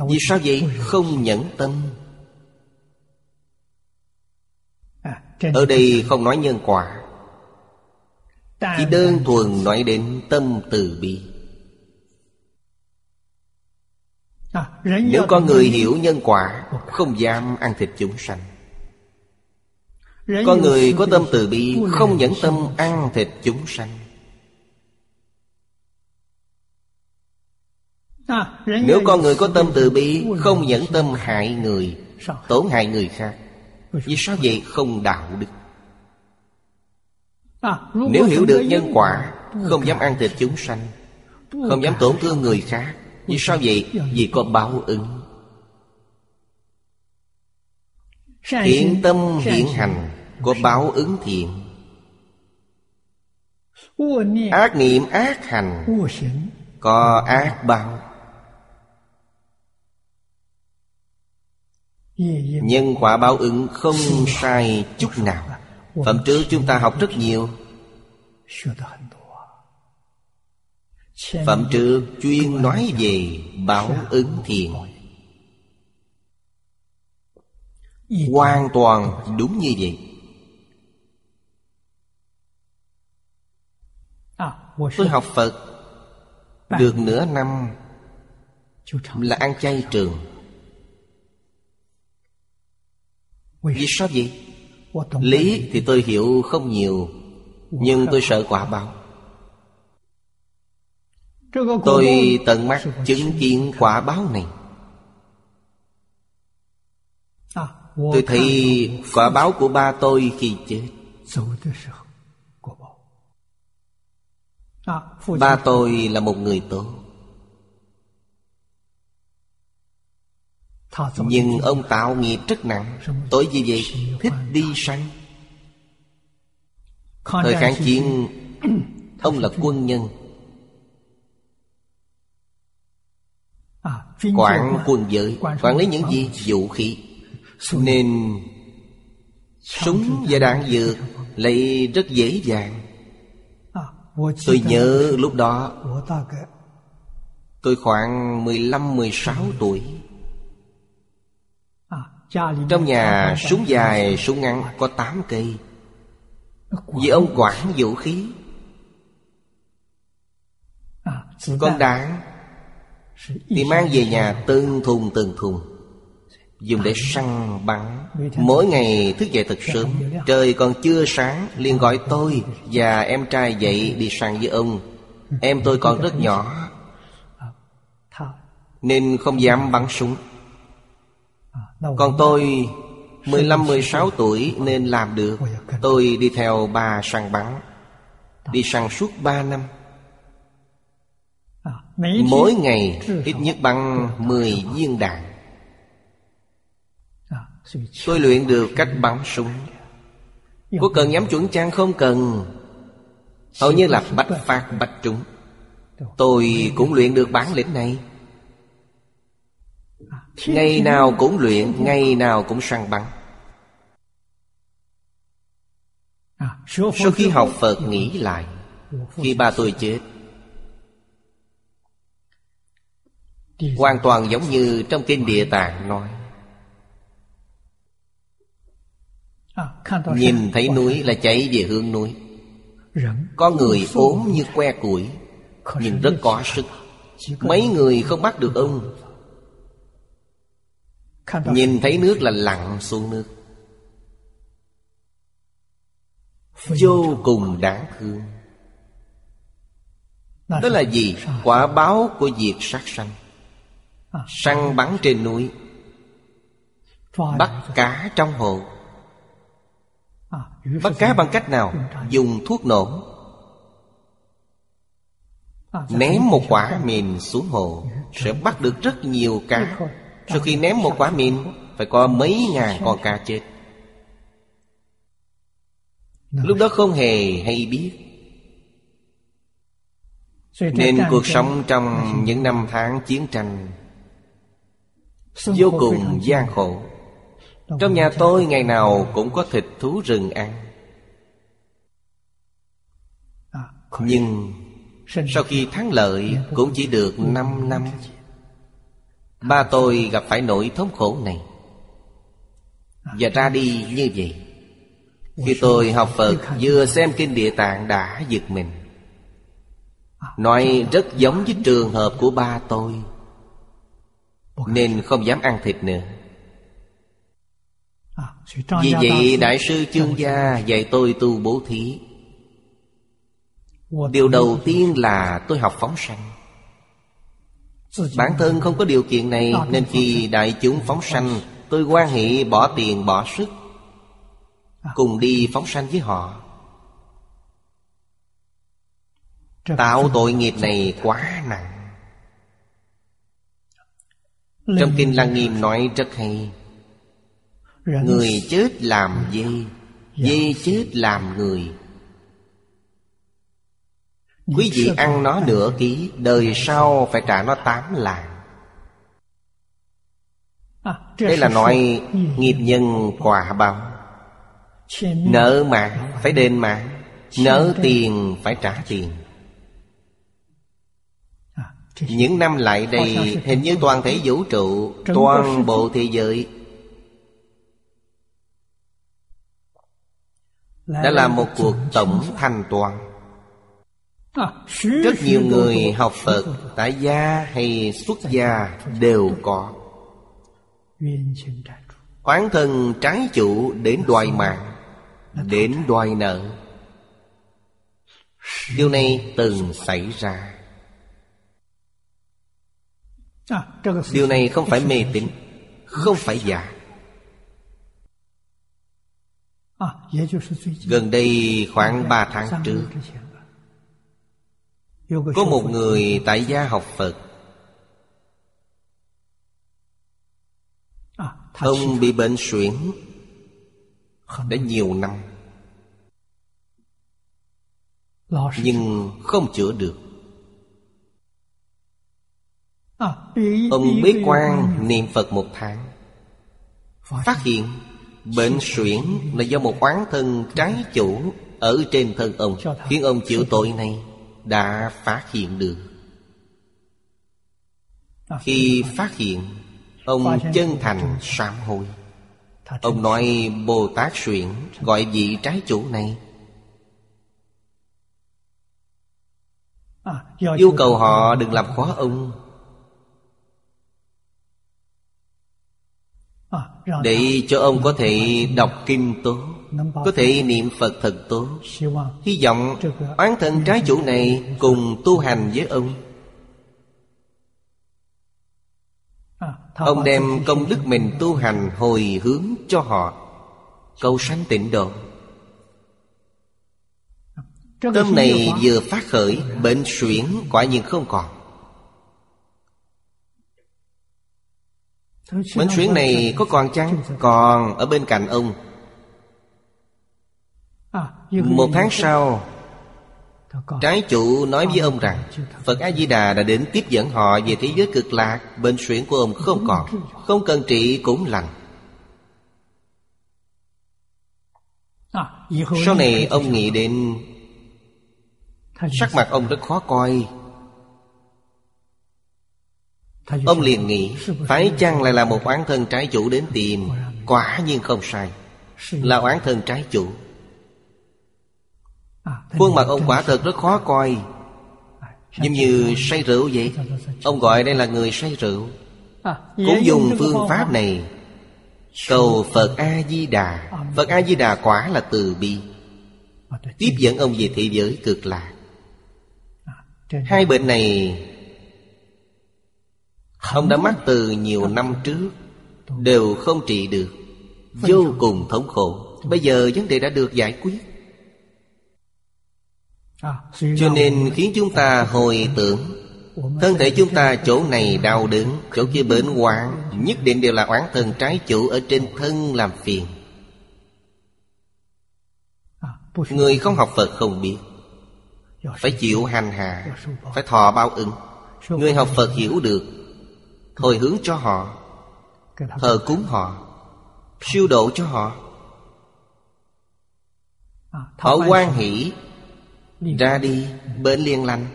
Vì sao vậy? Không nhẫn tâm. Ở đây không nói nhân quả. Chỉ đơn thuần nói đến tâm từ bi. Nếu con người hiểu nhân quả Không dám ăn thịt chúng sanh. Con người có tâm từ bi Không nhẫn tâm ăn thịt chúng sanh. Nếu con người có tâm từ bi Không nhẫn tâm hại người Tổn hại người khác. Vì sao vậy? Không đạo đức. Nếu hiểu được nhân quả Không dám ăn thịt chúng sanh Không dám tổn thương người khác. Vì sao vậy? Vì có báo ứng.
Hiện
tâm hiện hành Có báo ứng thiện. Ác niệm ác hành Có ác báo. Nhân quả báo ứng không sai chút nào. Phẩm trước chúng ta học rất nhiều. Phẩm trước chuyên nói về báo ứng
thiền,
Hoàn toàn đúng như vậy. Tôi học Phật Được nửa năm Là ăn chay trường. Vì sao vậy? Lý thì tôi hiểu không nhiều Nhưng tôi sợ quả báo. Tôi tận mắt chứng kiến quả báo này. Tôi thấy quả báo của ba tôi khi chết. Ba tôi là một người tốt. Nhưng ông tạo nghiệp rất nặng. Tội gì vậy? Thích đi săn. Thời kháng chiến, Ông là quân nhân. Quản quân giới, Quản lý những gì? Vũ khí. Nên Súng và đạn dược Lại rất dễ dàng. Tôi nhớ lúc đó, Tôi khoảng 15-16 tuổi. Trong nhà súng dài súng ngắn có 8 cây. Vì ông quản vũ khí. Con đạn Thì mang về nhà từng thùng từng thùng. Dùng để săn, bắn. Mỗi ngày thức dậy thật sớm. Trời còn chưa sáng, liền gọi tôi và em trai dậy đi săn với ông. Em tôi còn rất nhỏ, Nên không dám bắn súng. Còn tôi 15-16 tuổi nên làm được. Tôi đi theo ba săn bắn. Đi săn suốt 3 năm.
À,
Mỗi ngày ít nhất bắn 10 viên đạn.
À,
Tôi luyện được cách bắn súng. Có cần nhắm chuẩn chăng không cần. Hầu như là bách phát bách trúng. Tôi cũng luyện được bản lĩnh này Ngày nào cũng luyện Ngày nào cũng săn bắn. Sau khi học Phật nghĩ lại Khi ba tôi chết Hoàn toàn giống như trong kinh Địa Tạng nói. Nhìn thấy núi là chạy về hướng núi. Có người ốm như que củi Nhưng rất có sức. Mấy người không bắt được ông Nhìn thấy nước là lặn xuống nước. Vô cùng đáng thương. Đó là gì? Quả báo của việc sát sanh. Săn bắn trên núi. Bắt cá trong hồ. Bắt cá bằng cách nào? Dùng thuốc nổ. Ném một quả mìn xuống hồ Sẽ bắt được rất nhiều cá sau khi ném một quả mìn, Phải có mấy ngàn con cá chết. Lúc đó không hề hay biết. Nên cuộc sống trong những năm tháng chiến tranh Vô cùng gian khổ. Trong nhà tôi ngày nào cũng có thịt thú rừng ăn. Nhưng sau khi thắng lợi cũng chỉ được 5 năm. Ba tôi gặp phải nỗi thống khổ này. Và ra đi như vậy, Khi tôi học Phật, vừa xem Kinh Địa Tạng đã giật mình. Nói rất giống với trường hợp của ba tôi, Nên không dám ăn thịt nữa. Vì vậy, Đại sư Chương Gia dạy tôi tu bố thí. Điều đầu tiên là tôi học phóng sanh. Bản thân không có điều kiện này Nên khi đại chúng phóng sanh Tôi quan hệ bỏ tiền bỏ sức Cùng đi phóng sanh với họ. Tạo tội nghiệp này quá nặng. Trong Kinh Lăng Nghiêm nói rất hay Người chết làm dê Dê chết làm người Quý vị ăn nó nửa ký Đời sau phải trả nó tám lạng. Đây là nói nghiệp nhân quả báo. Nợ mạng phải đền mạng Nợ tiền phải trả tiền. Những năm lại đây Hình như toàn thể vũ trụ Toàn bộ thế giới Đã là một cuộc tổng thanh toán rất nhiều người học Phật, Tại gia hay xuất gia đều có. Oán thân trái chủ đến đòi mạng, Đến đòi nợ. Điều này từng xảy ra. Điều này không phải mê tín, Không phải giả. Gần đây khoảng ba tháng trước có một người tại gia học Phật. Ông bị bệnh suyễn. Đã nhiều năm. Nhưng không chữa được. Ông bế quan niệm Phật một tháng. Phát hiện Bệnh suyễn là do một oán thân trái chủ Ở trên thân ông Khiến ông chịu tội này đã phát hiện được. Khi phát hiện. ông chân thành sám hối. Ông nói bồ tát xuyển gọi vị trái chủ này. Yêu cầu họ đừng làm khó ông. Để cho ông có thể đọc kinh tốt có thể niệm Phật thật tốt. Hy vọng oán thân trái chủ này Cùng tu hành với ông. Ông đem công đức mình tu hành hồi hướng cho họ. Cầu sanh tịnh độ. Tâm này vừa phát khởi Bệnh suyễn quả nhiên không còn. Bệnh suyễn này có còn chăng? Còn ở bên cạnh ông Một tháng sau Trái chủ nói với ông rằng Phật A-di-đà đã đến tiếp dẫn họ về thế giới cực lạc Bệnh suyễn của ông không còn Không cần trị cũng lành. Sau này ông nghĩ đến Sắc mặt ông rất khó coi. Ông liền nghĩ Phải chăng lại là một oán thân trái chủ đến tìm? Quả nhiên không sai. Là oán thân trái chủ Khuôn mặt ông quả thật rất khó coi. Giống như say rượu vậy. Ông gọi đây là người say rượu. Cũng dùng phương pháp này. Cầu Phật A-di-đà. Phật A-di-đà quả là từ bi. Tiếp dẫn ông về thế giới cực lạc. Hai bệnh này Ông đã mắc từ nhiều năm trước Đều không trị được. Vô cùng thống khổ. Bây giờ vấn đề đã được giải quyết cho nên khiến chúng ta hồi tưởng. Thân thể chúng ta chỗ này đau đớn, Chỗ kia bệnh hoạn, Nhất định đều là oán thần trái chủ Ở trên thân làm phiền. Người không học Phật không biết. Phải chịu hành hạ, Phải thọ bao ứng. Người học Phật hiểu được, Hồi hướng cho họ, Thờ cúng họ, Siêu độ cho họ. Họ quan hỷ ra đi Bệnh liền lành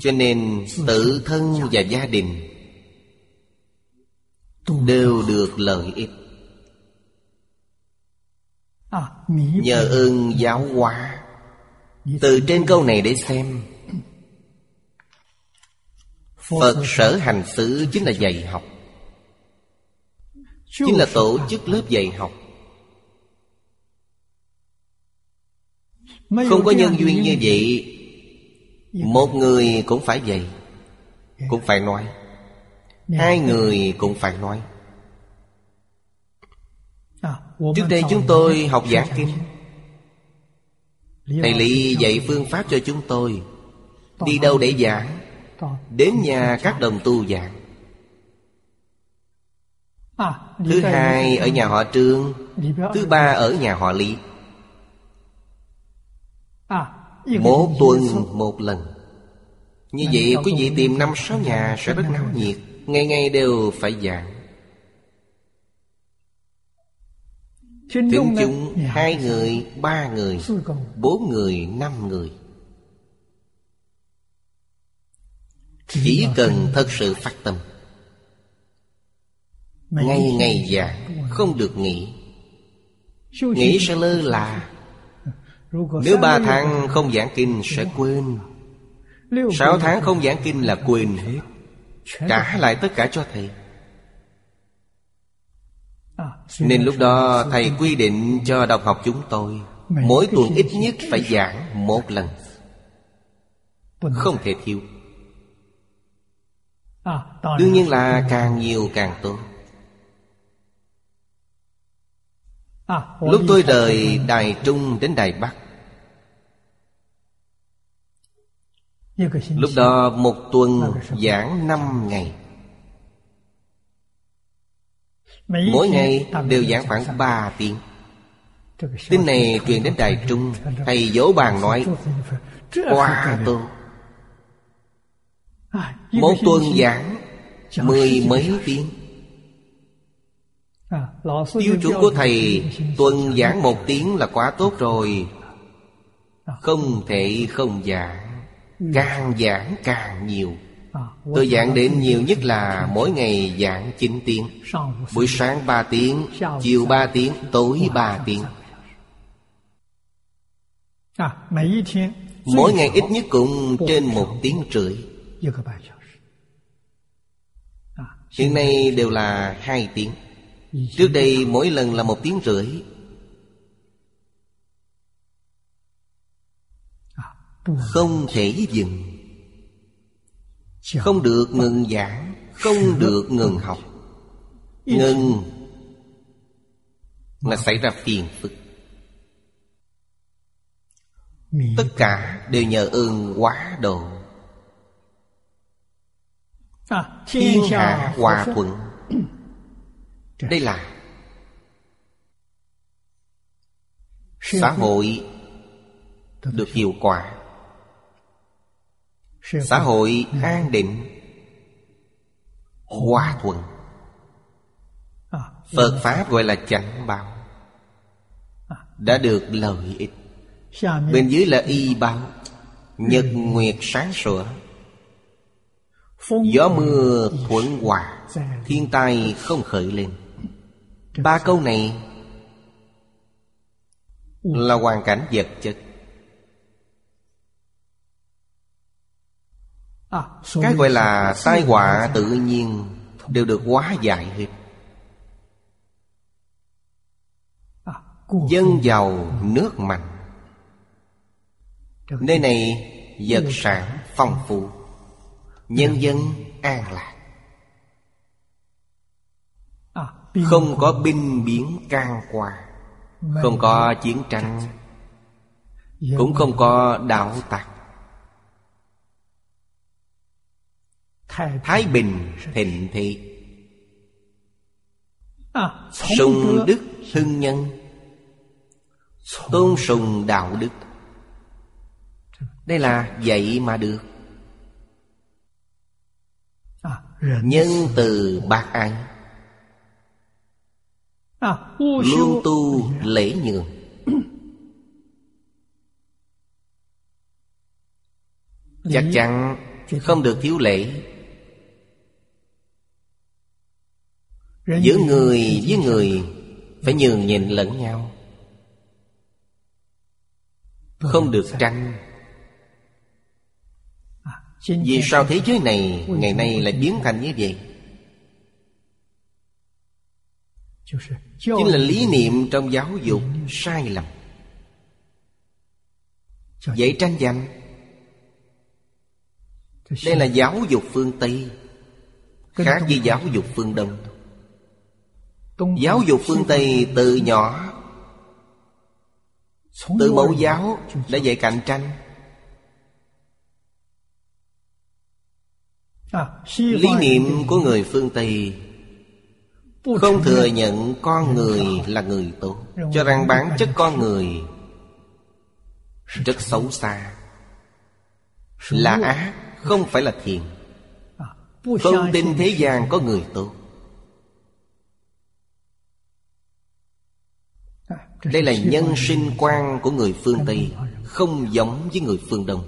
Cho nên tự thân và gia đình Đều được lợi ích. Nhờ ơn giáo hóa. Từ trên câu này để xem. Phật sở hành xứ chính là dạy học. Chính là tổ chức lớp dạy học Không có nhân duyên như vậy? Một người cũng phải dạy Cũng phải nói. Hai người cũng phải nói. Trước đây chúng tôi học giảng kinh Thầy Lý dạy phương pháp cho chúng tôi. Đi đâu để giảng? Đến nhà các đồng tu giảng. Thứ hai ở nhà họ Trương Thứ ba ở nhà họ Lý Một tuần một lần. Như vậy quý vị tìm năm sáu nhà sẽ rất náo nhiệt Ngày ngày đều phải giảng. Thính chúng hai người, ba người, bốn người, năm người. Chỉ cần thật sự phát tâm. Ngày ngày giảng Không được nghỉ. Nghỉ sẽ lơ là Nếu ba tháng không giảng kinh sẽ quên. Sáu tháng không giảng kinh là quên hết. Trả lại tất cả cho thầy. Nên lúc đó thầy quy định cho đồng học chúng tôi. Mỗi tuần ít nhất phải giảng một lần. Không thể thiếu. Đương nhiên là càng nhiều càng tốt Lúc tôi rời Đài Trung đến Đài Bắc. Lúc đó một tuần giảng năm ngày. Mỗi ngày đều giảng khoảng ba tiếng. Tin này truyền đến Đài Trung Thầy dỗ bàn nói Quá tốt một tuần giảng Mười mấy tiếng Tiêu chuẩn của thầy Tuần giảng một tiếng là quá tốt rồi. Không thể không giảng, Càng giảng càng nhiều. Tôi giảng đến nhiều nhất là Mỗi ngày giảng 9 tiếng. Buổi sáng 3 tiếng, Chiều 3 tiếng, Tối 3 tiếng. Mỗi ngày ít nhất cũng trên một tiếng rưỡi. Hiện nay đều là hai tiếng. Trước đây mỗi lần là một tiếng rưỡi. Không thể dừng. Không được ngừng giảng, Không được ngừng học. Ngừng Là xảy ra phiền phức. Tất cả đều nhờ ơn quá độ. Thiên hạ hòa thuận đây là xã hội được hiệu quả. Xã hội an định hòa thuận. Phật pháp gọi là chánh báo. Đã được lợi ích. Bên dưới là y báo nhật nguyệt sáng sủa. Gió mưa thuận hòa thiên tai không khởi lên ba câu này là hoàn cảnh vật chất. Cái gọi là tai họa tự nhiên đều được hóa giải hết. Dân giàu nước mạnh. Nơi này vật sản phong phú nhân dân an lạc. Không có binh biến can qua Không có chiến tranh. Cũng không có đạo tặc. Thái Bình. Thịnh thị. Sùng đức hưng nhân. Tôn sùng đạo đức. Đây là vậy mà được. Nhân từ bác ái Luôn tu lễ nhường. Chắc chắn không. được thiếu lễ. Giữa người với người Phải nhường nhịn lẫn nhau. Không được tranh. Vì sao thế giới này Ngày nay lại biến thành như vậy? chính là lý niệm trong giáo dục sai lầm. Dễ tranh giành. đây là giáo dục phương tây khác với giáo dục phương đông. Giáo dục phương tây từ nhỏ từ mẫu giáo đã dạy cạnh tranh.
À,
lý niệm của người phương tây không thừa nhận con người là người tốt. Cho rằng bản chất con người Rất xấu xa. Là ác Không phải là thiện. Không tin thế gian có người tốt. Đây là nhân sinh quan của người phương Tây Không giống với người phương Đông.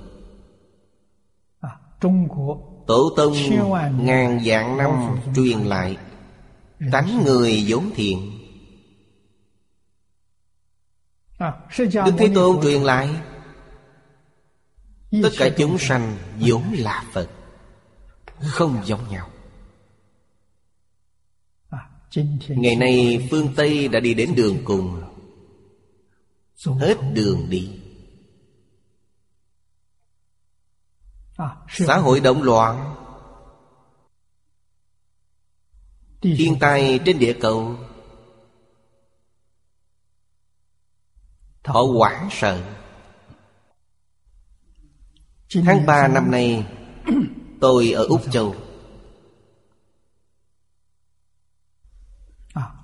Tổ tông ngàn vạn năm truyền lại tánh người vốn thiện. Đức thế tôn truyền lại tất cả chúng sanh vốn là phật không giống nhau. Ngày nay phương tây đã đi đến đường cùng. Hết đường đi. Xã hội động loạn thiên tai trên địa cầu. Thọ hoảng sợ tháng
ba
năm nay tôi ở úc châu.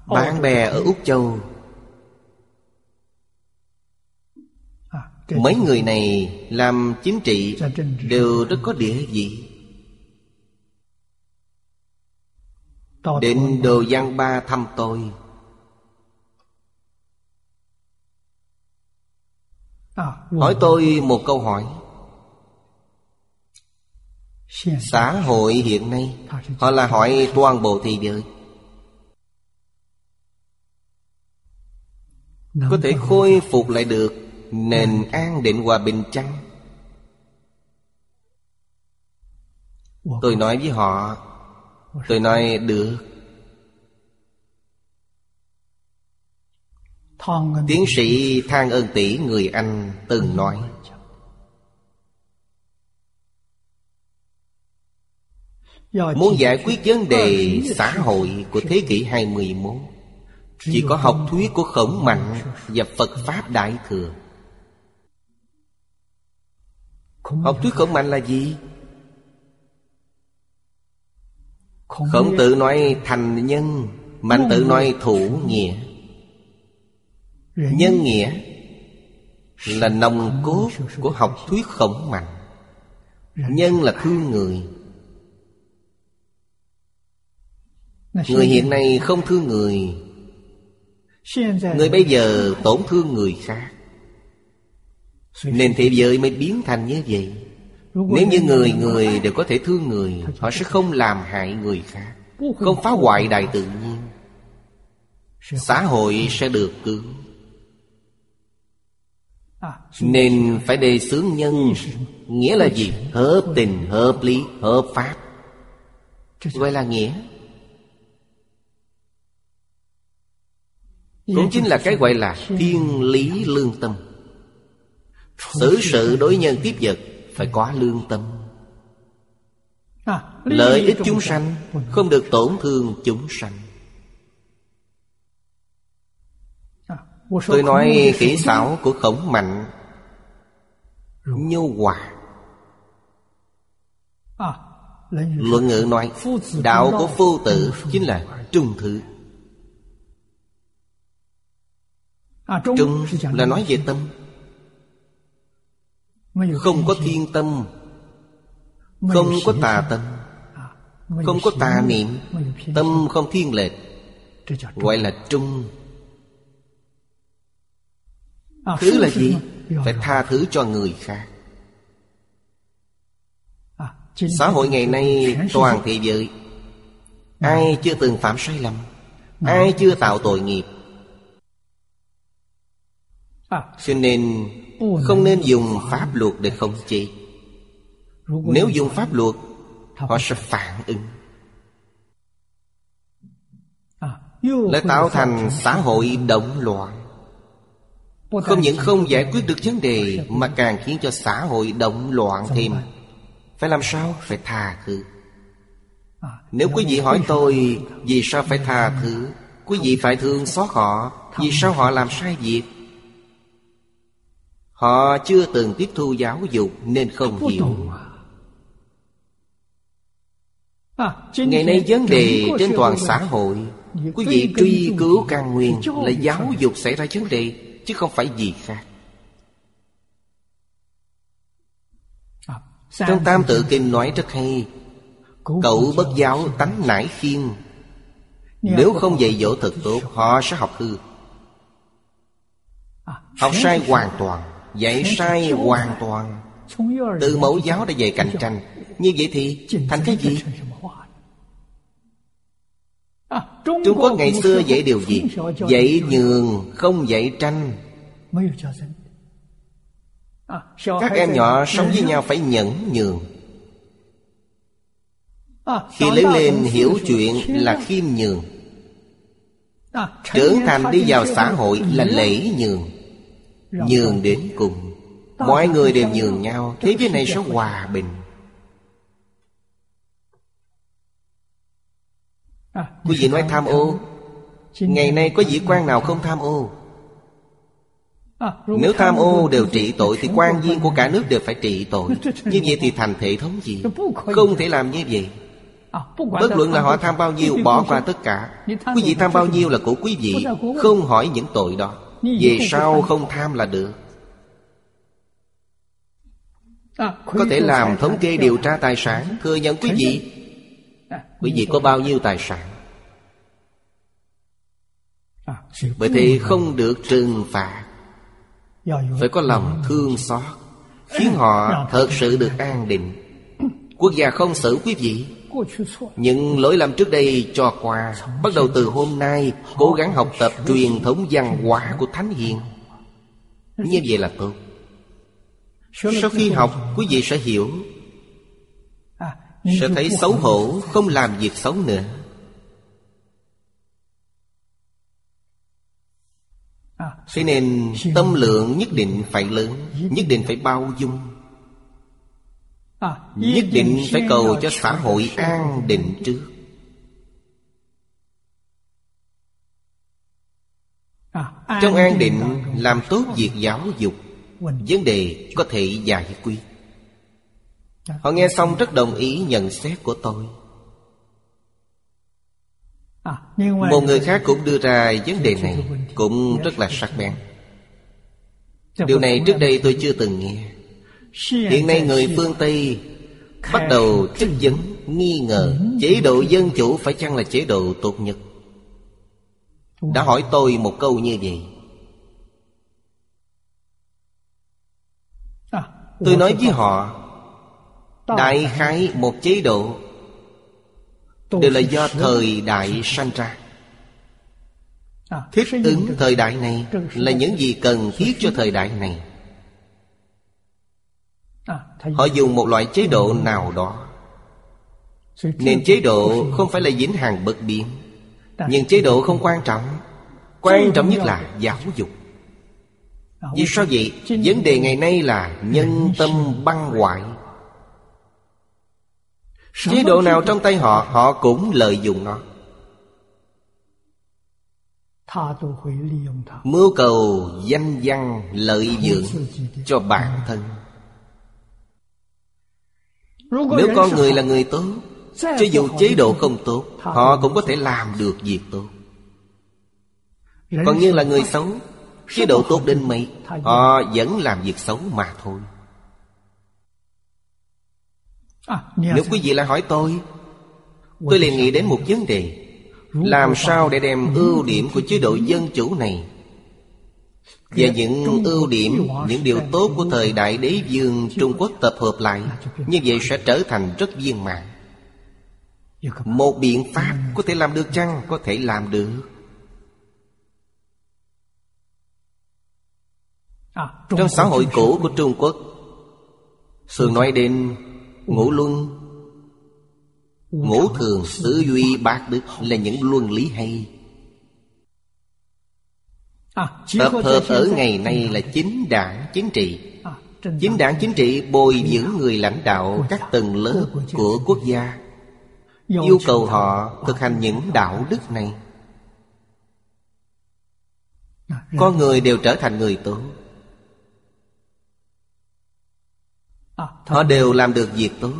Bạn bè ở úc châu. Mấy người này làm chính trị đều rất có địa vị. Đến Đồ Giang Ba thăm tôi. Hỏi tôi một câu hỏi. Xã hội hiện nay Họ là hỏi toàn bộ thế giới. Có thể khôi phục lại được Nền an định hòa bình chăng? Tôi nói với họ Tôi nói, được Tiến sĩ Thang Ân Tỷ người Anh, từng nói, Muốn giải quyết vấn đề xã hội của thế kỷ 21 Chỉ có học thuyết của Khổng Mạnh và Phật Pháp Đại Thừa Học thuyết Khổng Mạnh là gì? Khổng tự nói thành nhân Mạnh tự nói thủ nghĩa. Nhân nghĩa. Là nòng cốt của học thuyết khổng mạnh. Nhân là thương người. Người hiện nay không thương người. Người bây giờ tổn thương người khác. Nên thế giới mới biến thành như vậy Nếu như người người đều có thể thương người Họ sẽ không làm hại người khác Không phá hoại đại tự nhiên. Xã hội sẽ được cứu. Nên phải đề xướng nhân Nghĩa là gì? Hợp tình, hợp lý, hợp pháp. Gọi là nghĩa. Cũng chính là cái gọi là thiên lý lương tâm. Xử sự đối nhân tiếp vật Phải có lương tâm. Lợi ích chúng sanh Không được tổn thương chúng sanh. Tôi nói kỹ xảo của khổng mạnh. Nhu hòa. Luận ngữ nói Đạo của phu tử chính là trung thứ. Trung là nói về tâm Không có thiên tâm. Không có tà tâm. Không có tà niệm. Tâm không thiên lệch. Gọi là trung. Thứ là gì? Phải tha thứ cho người khác. Xã hội ngày nay toàn thế giới. Ai chưa từng phạm sai lầm? Ai chưa tạo tội nghiệp? Cho nên không nên dùng pháp luật để khống chế. Nếu dùng pháp luật Họ sẽ phản ứng. Lại tạo thành xã hội động loạn. Không những không giải quyết được vấn đề Mà càng khiến cho xã hội động loạn thêm. Phải làm sao? Phải tha thứ. Nếu quý vị hỏi tôi Vì sao phải tha thứ? Quý vị phải thương xót họ. Vì sao họ làm sai việc Họ chưa từng tiếp thu giáo dục Nên không hiểu. Ngày nay vấn đề trên toàn xã hội Quý vị truy cứu căn nguyên Là giáo dục xảy ra vấn đề Chứ không phải gì khác. Trong Tam Tự Kinh nói rất hay Cậu bất giáo tánh nải khiên. Nếu không dạy dỗ thật tốt Họ sẽ học hư. Học sai hoàn toàn Dạy sai hoàn toàn. Từ mẫu giáo đã dạy cạnh tranh. Như vậy thì thành cái gì? Trung Quốc ngày xưa dạy điều gì? Dạy nhường, không dạy tranh. Các em nhỏ sống với nhau phải nhẫn nhường. Khi lớn lên hiểu chuyện là khiêm nhường. Trưởng thành đi vào xã hội là lễ nhường Nhường đến cùng. Mọi người đều nhường nhau. Thế giới này sẽ hòa bình. Quý vị nói tham ô. Ngày nay có vị quan nào không tham ô? Nếu tham ô đều trị tội Thì quan viên của cả nước đều phải trị tội. Như vậy thì thành hệ thống gì? Không thể làm như vậy. Bất luận là họ tham bao nhiêu, Bỏ qua tất cả. Quý vị tham bao nhiêu là của quý vị. Không hỏi những tội đó. Về sau không tham là được? Có thể làm thống kê điều tra tài sản Thừa nhận quý vị. Quý vị có bao nhiêu tài sản? Bởi thế không được trừng phạt. Phải có lòng thương xót Khiến họ thật sự được an định. Quốc gia không xử quý vị những lỗi lầm trước đây cho qua. Bắt đầu từ hôm nay Cố gắng học tập truyền thống văn hóa của Thánh Hiền. Như vậy là tốt. Sau khi học quý vị sẽ hiểu. Sẽ thấy xấu hổ Không làm việc xấu nữa. Thế nên tâm lượng nhất định phải lớn Nhất định phải bao dung.
啊，
Nhất định phải cầu cho xã hội an định trước. Trong an định làm tốt việc giáo dục Vấn đề có thể giải quyết. Họ nghe xong rất đồng ý nhận xét của tôi. Một người khác cũng đưa ra vấn đề này Cũng rất là sắc bén. Điều này trước đây tôi chưa từng nghe. Hiện nay người phương Tây Bắt đầu chất vấn, nghi ngờ Chế độ dân chủ phải chăng là chế độ tốt nhất Đã hỏi tôi một câu như vậy. Tôi nói với họ Đại khái một chế độ Đều là do thời đại sanh ra. Thích ứng thời đại này Là những gì cần thiết cho thời đại này. Họ dùng một loại chế độ nào đó. Nên chế độ không phải là dính hàng bậc
biển
Nhưng chế độ không quan trọng. Quan trọng nhất là giáo dục. Vì sao vậy? Vấn đề ngày nay là nhân tâm băng hoại. Chế độ nào trong tay họ Họ cũng lợi dụng nó. Mưu cầu danh văn lợi dưỡng cho bản thân. Nếu con người là người tốt Cho dù chế độ không tốt Họ cũng có thể làm được việc tốt. Còn như là người xấu Chế độ tốt đến mấy Họ vẫn làm việc xấu mà thôi. Nếu quý vị lại hỏi tôi Tôi liền nghĩ đến một vấn đề. Làm sao để đem ưu điểm của chế độ dân chủ này và những ưu điểm, những điều tốt của thời đại đế vương trung quốc tập hợp lại, như vậy sẽ trở thành rất viên mãn. Một biện pháp có thể làm được chăng? Có thể làm được. Trong xã hội cũ của trung quốc, thường nói đến ngũ luân. Ngũ thường tứ duy bát đức là những luân lý hay. Tập hợp ở ngày nay là chính đảng chính trị. Chính đảng chính trị bồi dưỡng người lãnh đạo các tầng lớp của quốc gia. Yêu cầu họ thực hành những đạo đức này. Con người đều trở thành người tốt. Họ đều làm được việc tốt.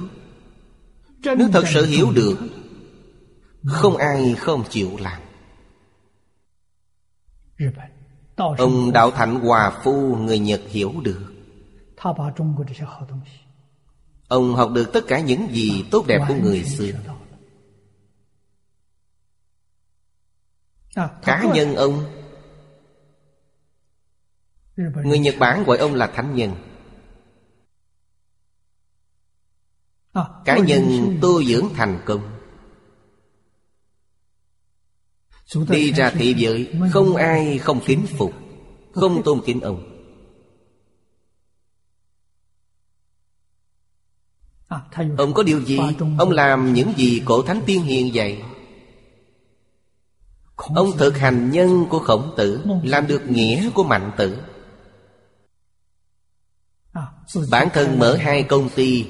Nếu thật sự hiểu được Không ai không chịu làm. Ông Đạo Thạnh Hòa Phu người Nhật hiểu được. Ông học được tất cả những gì tốt đẹp của người xưa. Cá nhân ông Người Nhật Bản gọi ông là Thánh Nhân. Cá nhân tu dưỡng thành công. Đi ra
thị
giới Không ai không kính phục Không tôn kính ông. Ông có điều gì? Ông làm những gì cổ thánh tiên hiền dạy Ông thực hành nhân của khổng tử Làm được nghĩa của mạnh tử. Bản thân mở hai công ty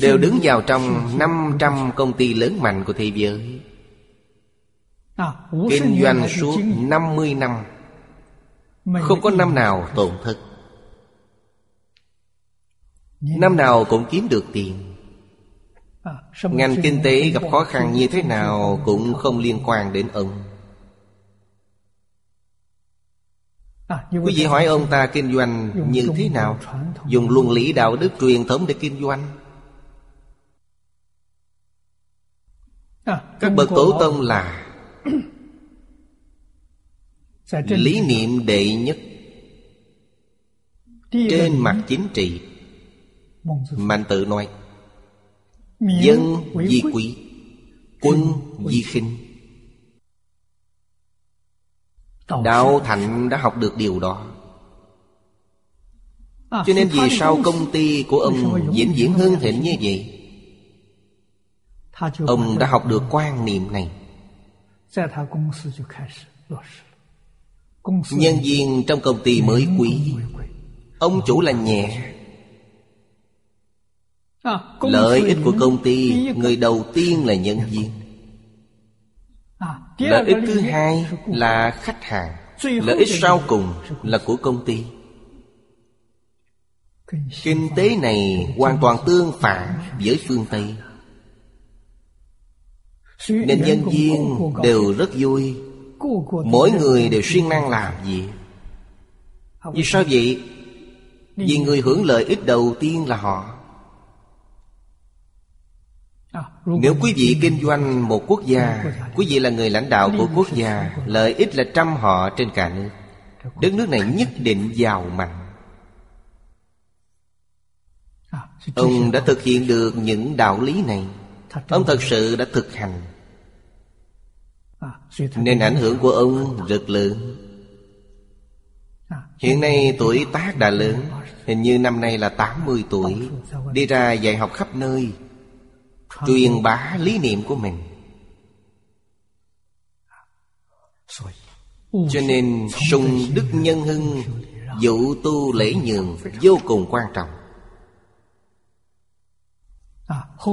Đều đứng vào trong 500 công ty lớn mạnh của thế giới. Kinh doanh suốt 50 năm Không có năm nào tổn thất. Năm nào cũng kiếm được tiền. Ngành kinh tế gặp khó khăn như thế nào Cũng không liên quan đến ông. Quý vị hỏi ông ta kinh doanh như thế nào? Dùng luân lý đạo đức truyền thống để kinh doanh. các bậc tổ tông là lý niệm đệ nhất. Trên mặt chính trị. Mạnh tự nói dân di quý quân di khinh. Đạo thạnh đã học được điều đó. Cho nên vì sao công ty của ông diễn diễn hưng thịnh như vậy? Ông đã học được quan niệm này. Nhân viên trong công ty mới quý. Ông chủ là nhẹ.
À,
Lợi ích của công ty Người đầu tiên là nhân dạ. viên.
À,
Lợi ích thứ hai là khách hàng. Lợi ích sau cùng là của công ty. Kinh tế này hoàn toàn tương phản với phương Tây. Nên nhân viên đều rất vui. Mỗi người đều siêng năng làm việc Vì sao vậy? Vì người hưởng lợi ích đầu tiên là họ. Nếu quý vị kinh doanh một quốc gia Quý vị là người lãnh đạo của quốc gia Lợi ích là trăm họ trên cả nước. Đất nước này nhất định giàu mạnh. Ông đã thực hiện được những đạo lý này. Ông thật sự đã thực hành Nên ảnh hưởng của ông rất lớn. Hiện nay tuổi tác đã lớn. Hình như năm nay là 80 tuổi. Đi ra dạy học khắp nơi Truyền bá lý niệm của mình. Cho nên sung đức nhân hưng Dụ tu lễ nhường Vô cùng quan trọng.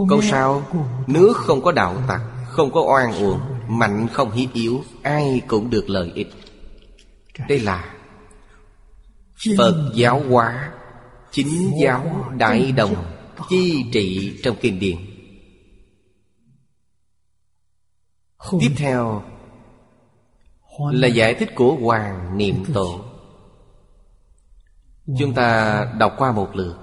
Câu sau Nước không có đạo tặc Không có oan uổng Mạnh không hiếp yếu Ai cũng được lợi ích. Đây là Phật giáo hóa Chính giáo đại đồng Chi trị trong kinh điển. Tiếp theo Là giải thích của Hoàng Niệm Tổ. Chúng ta đọc qua một lượt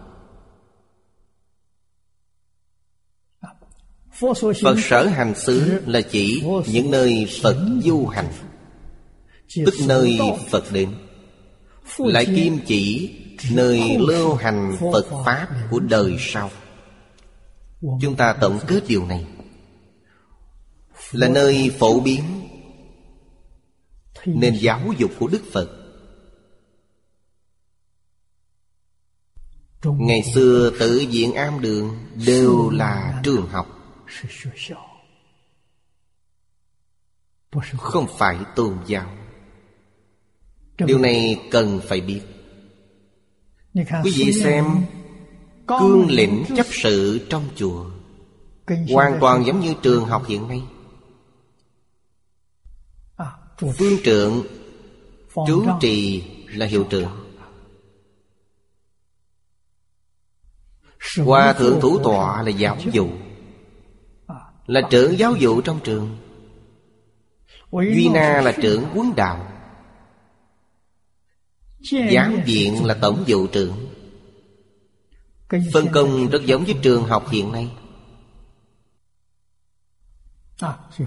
Phật sở hành xứ là chỉ những nơi Phật du hành. Tức nơi Phật đến. Lại kim chỉ nơi lưu hành Phật Pháp của đời sau. Chúng ta tổng kết điều này. Là nơi phổ biến Nên giáo dục của Đức Phật. Ngày xưa tự diện am đường Đều là trường học không phải tôn giáo。điều này cần phải biết. quý vị xem cương lĩnh chấp sự trong chùa hoàn toàn giống như trường học hiện nay phương trượng chú trì là hiệu trưởng。hòa thượng thủ tọa là giáo dụ là trưởng giáo vụ trong trường. Duy Na là trưởng quân đạo. Giám viện là tổng vụ trưởng. Phân công rất giống với trường học hiện nay.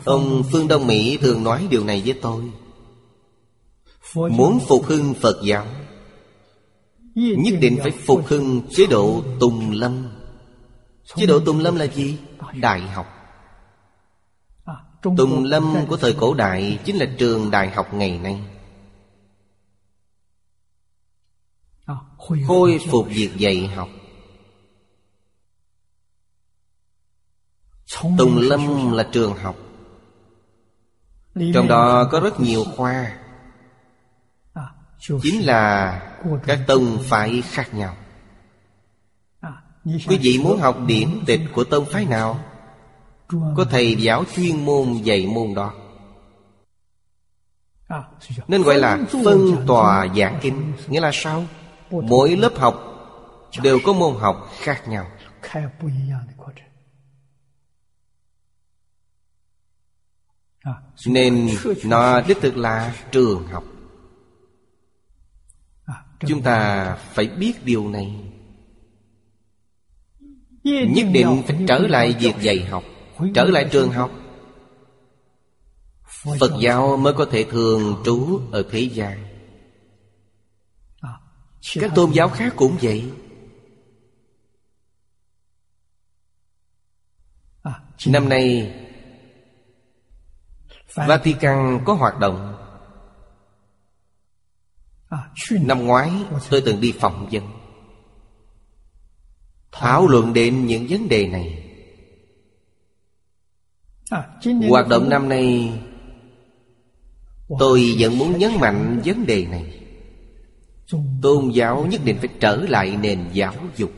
Ông Phương Đông Mỹ thường nói điều này với tôi. Muốn phục hưng Phật giáo, Nhất định phải phục hưng chế độ Tùng Lâm. Chế độ Tùng Lâm là gì? Đại học. Tùng lâm của thời cổ đại Chính là trường đại học ngày nay. Khôi phục việc dạy học. Tùng lâm là trường học. Trong đó có rất nhiều khoa. Chính là các tông phái khác nhau. Quý vị muốn học điển tịch của tông phái nào có thầy giáo chuyên môn dạy môn đó. Nên gọi là phân tòa giảng kinh. Nghĩa là sao? Mỗi lớp học đều có môn học khác nhau. Nên nó đích thực là trường học. Chúng ta phải biết điều này. Nhất định phải trở lại việc dạy học Trở lại trường học. Phật giáo mới có thể thường trú ở thế gian. Các tôn giáo khác cũng vậy. Năm nay Vatican có hoạt động. Năm ngoái tôi từng đi phỏng vấn. Thảo luận. đến những vấn đề này Hoạt động năm nay Tôi vẫn muốn nhấn mạnh vấn đề này. Tôn giáo nhất định phải trở lại nền giáo dục.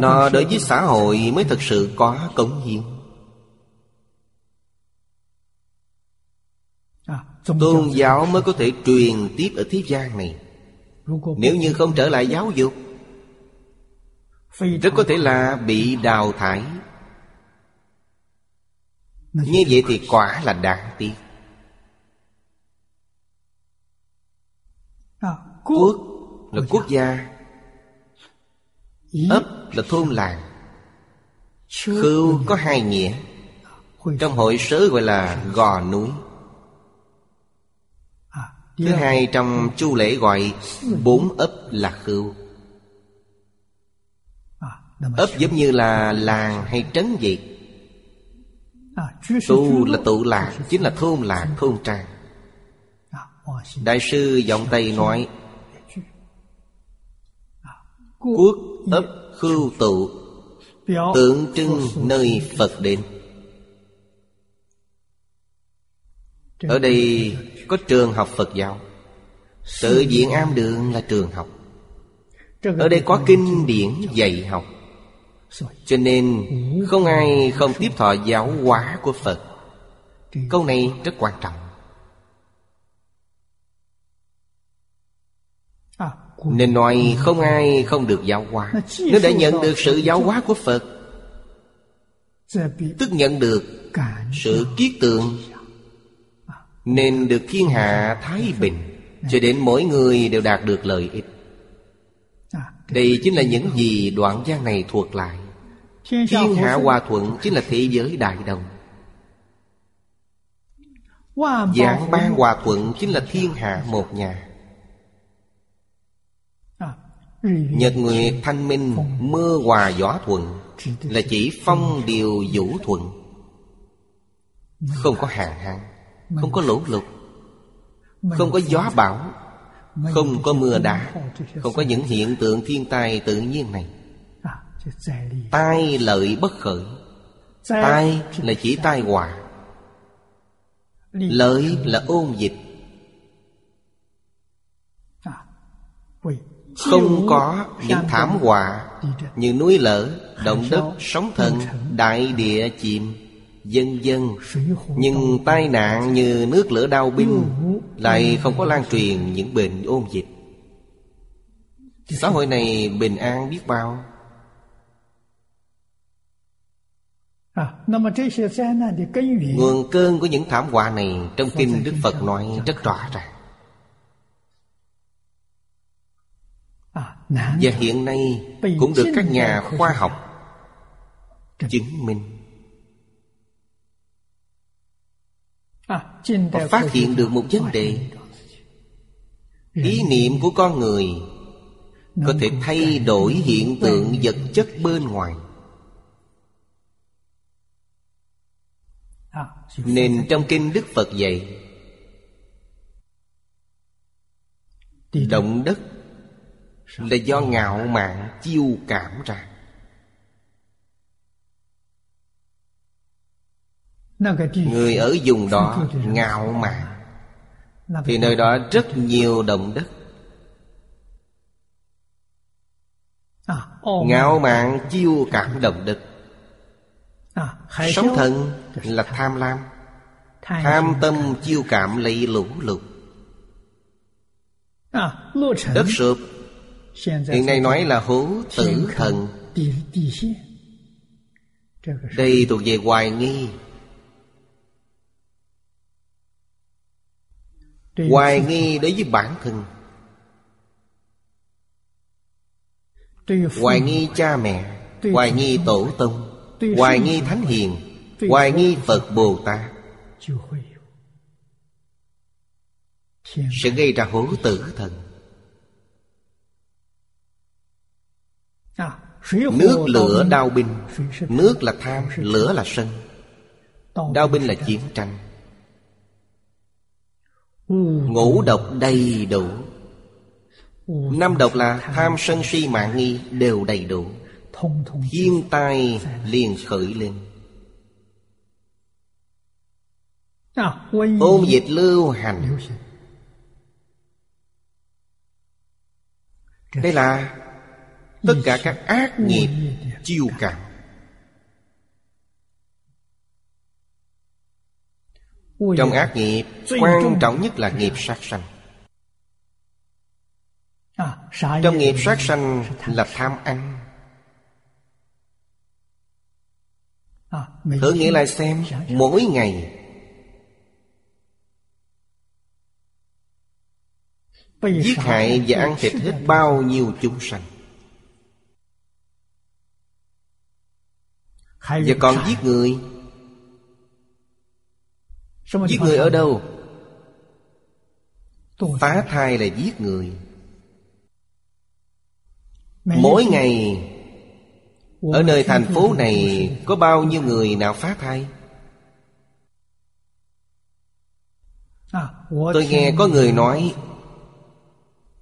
Nó đối với xã hội mới thực sự có cống hiến. Tôn giáo mới có thể truyền tiếp ở thế gian này. Nếu như không trở lại giáo dục rất có thể là bị đào thải. Như vậy thì quả là đáng tiếc. Quốc là quốc gia. Ấp là thôn làng. Khưu có hai nghĩa. Trong hội sớ gọi là gò núi. Thứ hai trong chu lễ gọi bốn ấp là khưu ấp giống như là làng hay trấn vậy tu là tụ lạc chính là thôn lạc thôn trang đại sư giọng tây nói quốc ấp khưu tụ tượng trưng nơi phật đến ở đây có trường học phật giáo sự diện am đường là trường học ở đây có kinh điển dạy học cho nên không ai không tiếp thọ giáo hóa của phật. Câu này rất quan trọng. Nên nói không ai không được giáo hóa. Nếu đã nhận được sự giáo hóa của phật tức nhận được sự kiết tượng nên được thiên hạ thái bình cho đến mỗi người đều đạt được lợi ích. Đây chính là những gì đoạn văn này thuộc lại. Thiên hạ hòa thuận chính là thế giới đại đồng.
Dạng
ban hòa thuận chính là thiên hạ một nhà. Nhật nguyệt thanh minh Mưa hòa gió thuận Là chỉ phong điều vũ thuận. Không có hàng hạn Không có lỗ lục Không có gió bão Không có mưa đá Không có những hiện tượng thiên tai tự nhiên này tai lợi bất khởi. Tai là chỉ tai họa. Lợi là ôn dịch. Không có những thảm họa như núi lở, động đất, sóng thần, đại địa chìm dân dân nhưng tai nạn như nước lửa đau binh lại không có lan truyền những bệnh ôn dịch. Xã hội này bình an biết bao. Nguồn cơn của những thảm họa này Trong kinh Đức Phật nói rất rõ ràng. Và hiện nay cũng được các nhà khoa học chứng minh. Và phát hiện được một vấn đề. Ý niệm của con người Có thể thay đổi hiện tượng vật chất bên ngoài. Nên trong kinh Đức Phật dạy, Động đất Là do ngạo mạn chiêu cảm ra. Người ở vùng đó ngạo mạn, Thì nơi đó rất nhiều động đất. Ngạo mạn chiêu cảm động đất. Sóng thần là tham lam. Tham tâm chiêu cảm lấy lũ lụt Đất sụp. Hiện nay nói là hố tử thần. Đây thuộc về hoài nghi. Hoài nghi đối với bản thân. Hoài nghi cha mẹ. Hoài nghi tổ tông hoài nghi thánh hiền hoài nghi phật bồ tát. Sẽ gây ra hố tử thần. Nước lửa đao binh. Nước là tham lửa là sân. Đao binh là chiến tranh. Ngũ độc đầy đủ. Năm độc là tham sân si mạng nghi đều đầy đủ. Thiên tai liền khởi lên. Ôn dịch lưu hành. Đây là Tất cả các ác nghiệp chiêu cảm Trong ác nghiệp Quan trọng nhất là nghiệp sát sanh. Trong nghiệp sát sanh là tham ăn. Thử nghĩ lại xem Mỗi ngày Giết hại và ăn thịt hết bao nhiêu chúng sanh. Và còn giết người. Giết người ở đâu? Phá thai là giết người. Mỗi ngày ở nơi thành phố này Có bao nhiêu người nào phá thai Tôi nghe có người nói,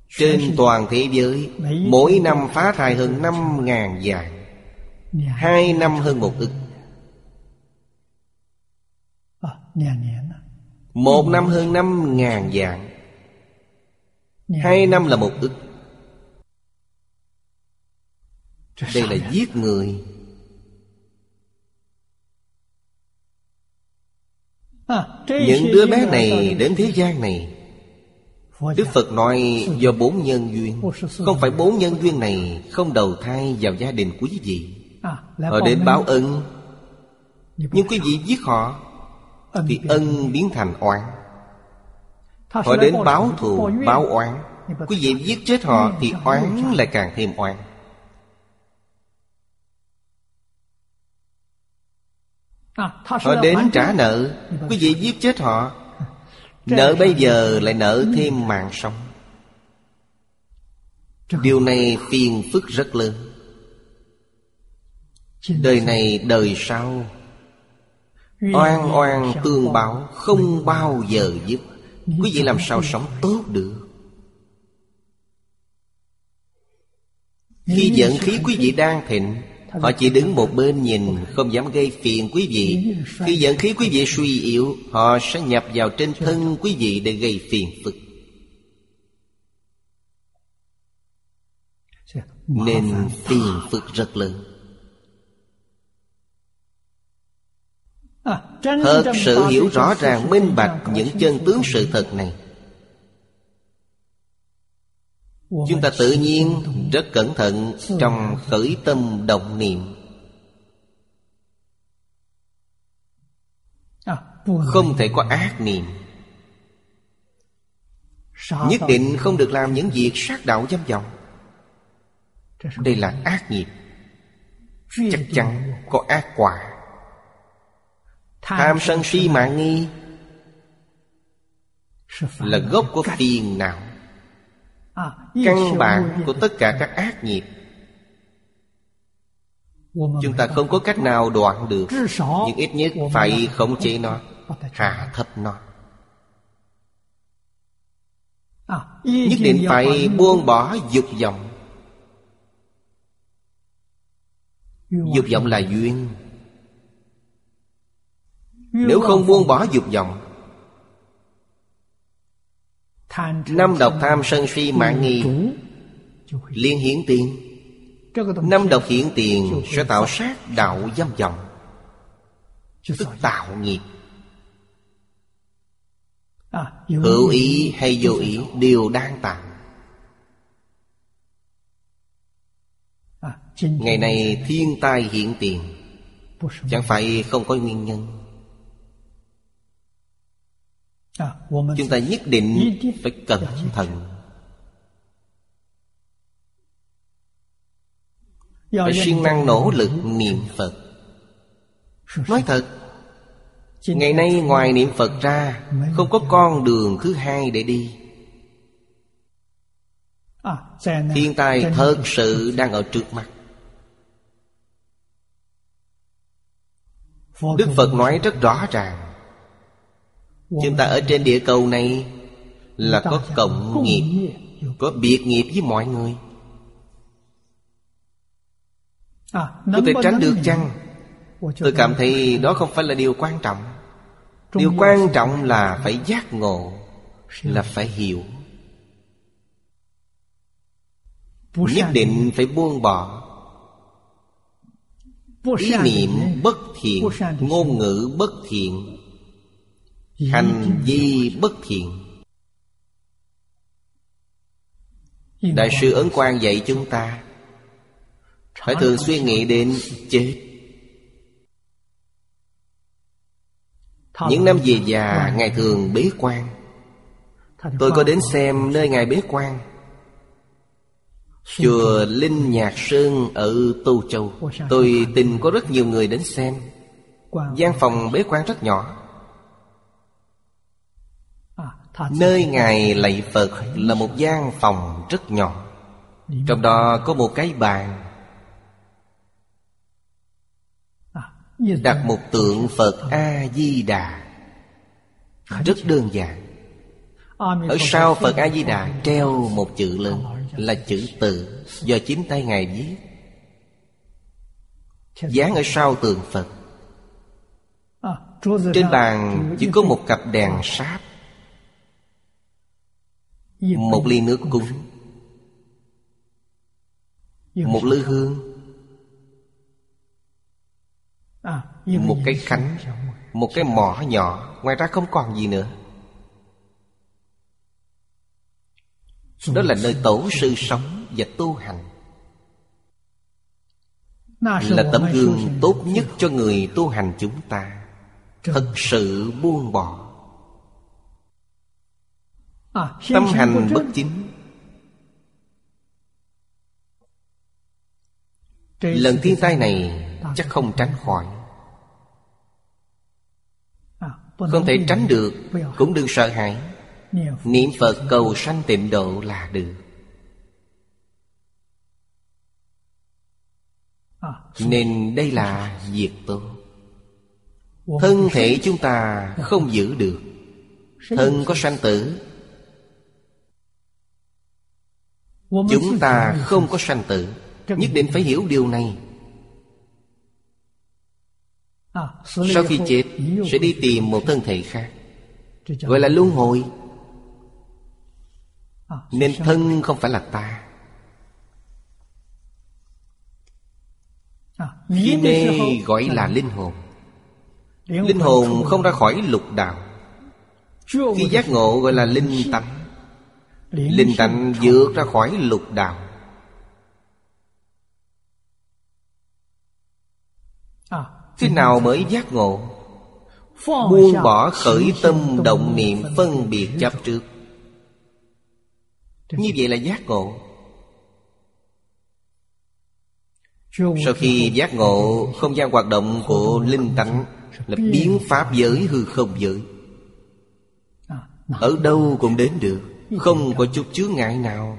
Trên toàn thế giới, Mỗi năm phá thai hơn năm ngàn vạn Hai năm hơn một ức. Một năm hơn năm ngàn dạng Hai năm là một ức. Đây là giết người.
À,
Những đứa bé này đến thế gian này. Đức Phật nói do bốn nhân duyên. Không phải bốn nhân duyên này Không đầu thai vào gia đình quý vị.
À,
Họ đến báo ân. Nhưng quý vị giết họ Thì ân biến thành oán. Họ đến báo thù, báo oán. Quý vị giết chết họ Thì oán lại càng thêm oán Họ đến trả nợ. Quý vị giết chết họ. Nợ bây giờ lại nợ thêm mạng sống Điều này phiền phức rất lớn. Đời này đời sau Oan oan tương báo Không bao giờ dứt. Quý vị làm sao sống tốt được? Khi giận khí quý vị đang thịnh Họ chỉ đứng một bên nhìn, Không dám gây phiền quý vị. Khi giận khí quý vị suy yếu, Họ sẽ nhập vào trên thân quý vị Để gây phiền phức. Nên phiền phức rất lớn. Thật sự hiểu rõ ràng, minh bạch Những chân tướng sự thật này. Chúng ta tự nhiên rất cẩn thận Trong khởi tâm động niệm.
À,
Không thể có ác niệm. Nhất định không được làm những việc sát đạo dâm vọng Đây là ác nghiệp. Chắc chắn có ác quả. Tham sân si mạng nghi Là gốc của phiền não Căn bản của tất cả các ác nghiệp. Chúng ta không có cách nào đoạn được. Nhưng ít nhất phải khống chế nó Hạ thấp nó. Nhất định phải buông bỏ dục vọng. Dục vọng là duyên. Nếu không buông bỏ dục vọng Năm độc tham sân si mạng nghi. Liên hiển tiền. Năm độc hiển tiền sẽ tạo sát đạo dâm vọng Tức tạo nghiệp.
À,
Hữu ý hay vô ý đều đang tạo
À,
Ngày nay thiên tai hiện tiền. Chẳng phải không có nguyên nhân Chúng ta nhất định phải cẩn thận. Phải siêng năng nỗ lực niệm Phật. Nói thật, Ngày nay ngoài niệm Phật ra, Không có con đường thứ hai để đi. Thiên tai thật sự đang ở trước mặt. Đức Phật nói rất rõ ràng. Chúng ta ở trên địa cầu này Là có cộng nghiệp Có biệt nghiệp với mọi người. Có thể tránh được chăng? Tôi cảm thấy đó không phải là điều quan trọng. Điều quan trọng là phải giác ngộ Là phải hiểu. Nhất định phải buông bỏ Ý niệm bất thiện Ngôn ngữ bất thiện hành vi bất thiện. Đại sư ấn quang dạy chúng ta. Phải thường suy nghĩ đến chết. Những năm về già ngài thường bế quan. Tôi có đến xem nơi ngài bế quan. Chùa linh nhạc sơn ở tô châu. Tôi tin có rất nhiều người đến xem. Gian phòng bế quan rất nhỏ. Nơi Ngài lạy Phật là một gian phòng rất nhỏ. Trong đó có một cái bàn. Đặt một tượng Phật A-di-đà. Rất đơn giản. Ở sau Phật A-di-đà treo một chữ lớn Là chữ tự Do chính tay Ngài viết. Dán ở sau tượng Phật. Trên bàn chỉ có một cặp đèn sáp. Một ly nước cúng. Một lư hương. Một cái khánh Một cái mỏ nhỏ. Ngoài ra không còn gì nữa. Đó là nơi tổ sư sống và tu hành. Là tấm gương tốt nhất cho người tu hành chúng ta. Thật sự buông bỏ. Tâm hành bất chính. Lần thiên tai này chắc không tránh khỏi. Không thể tránh được Cũng đừng sợ hãi. Niệm Phật cầu sanh tịnh độ là được. Nên đây là việc tốt. Thân thể chúng ta không giữ được. Thân có sanh tử Chúng ta không có sanh tử. Nhất định phải hiểu điều này. Sau khi chết Sẽ đi tìm một thân thể khác. Gọi là luân hồi. Nên thân không phải là ta. Khi mê gọi là linh hồn. Linh hồn không ra khỏi lục đạo. Khi giác ngộ gọi là linh tánh Linh tánh vượt ra khỏi lục đạo. Thế nào mới giác ngộ? Buông bỏ khởi tâm động niệm phân biệt chấp trước. Như vậy là giác ngộ. Sau khi giác ngộ Không gian hoạt động của linh tánh Là biến pháp giới hư không giới. Ở đâu cũng đến được. Không có chút chướng ngại nào.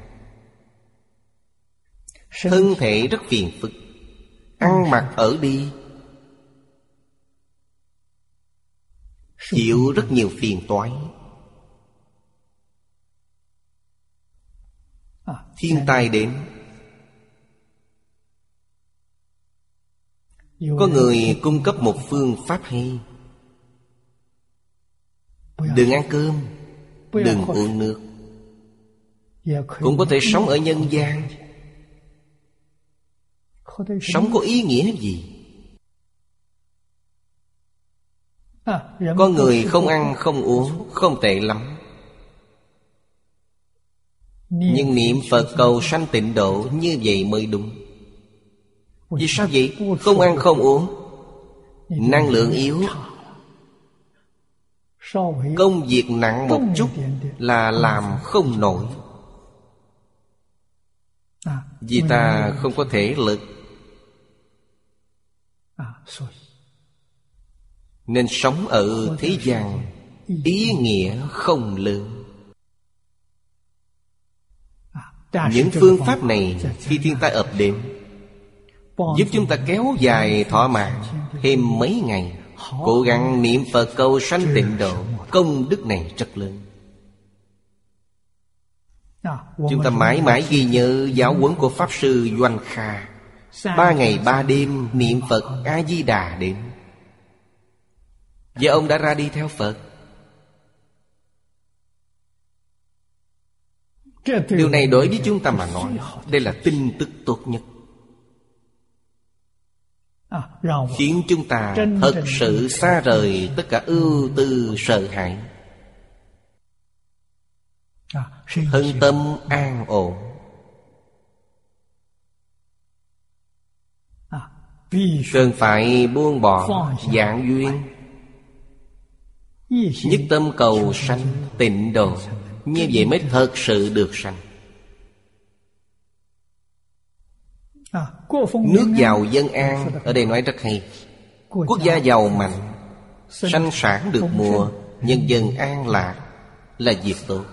Thân thể rất phiền phức. Ăn mặc ở đi. Chịu rất nhiều phiền toái. Thiên tai đến. Có người cung cấp một phương pháp hay. Đừng ăn cơm. Đừng uống nước cũng có thể sống ở nhân gian. sống có ý nghĩa gì? Có người không ăn không uống không tệ lắm. Nhưng niệm phật cầu sanh tịnh độ như vậy mới đúng. Vì sao vậy? không ăn không uống. Năng lượng yếu. công việc nặng một chút là làm không nổi vì ta không có thể lực. Nên sống ở thế gian, ý nghĩa không lớn những phương pháp này khi thiên tai ập đến, giúp chúng ta kéo dài thọ mạng thêm mấy ngày, cố gắng niệm phật cầu sanh tịnh độ, công đức này rất lớn. Chúng ta mãi mãi ghi nhớ giáo huấn của Pháp Sư Doanh Kha. Ba ngày ba đêm niệm Phật A-di-đà đến. Và ông đã ra đi theo Phật. Điều này đối với chúng ta mà nói Đây là tin tức tốt nhất. Khiến chúng ta thật sự xa rời tất cả ưu tư sợ hãi. Thân tâm an ổn.
À,
Cần phải buông bỏ dạng duyên. Nhất tâm cầu sanh tịnh độ. Như vậy mới thật sự được sanh. Nước giàu dân an Ở đây nói rất hay. Quốc gia giàu mạnh Sanh sản được mùa Nhân dân an lạc Là việc tốt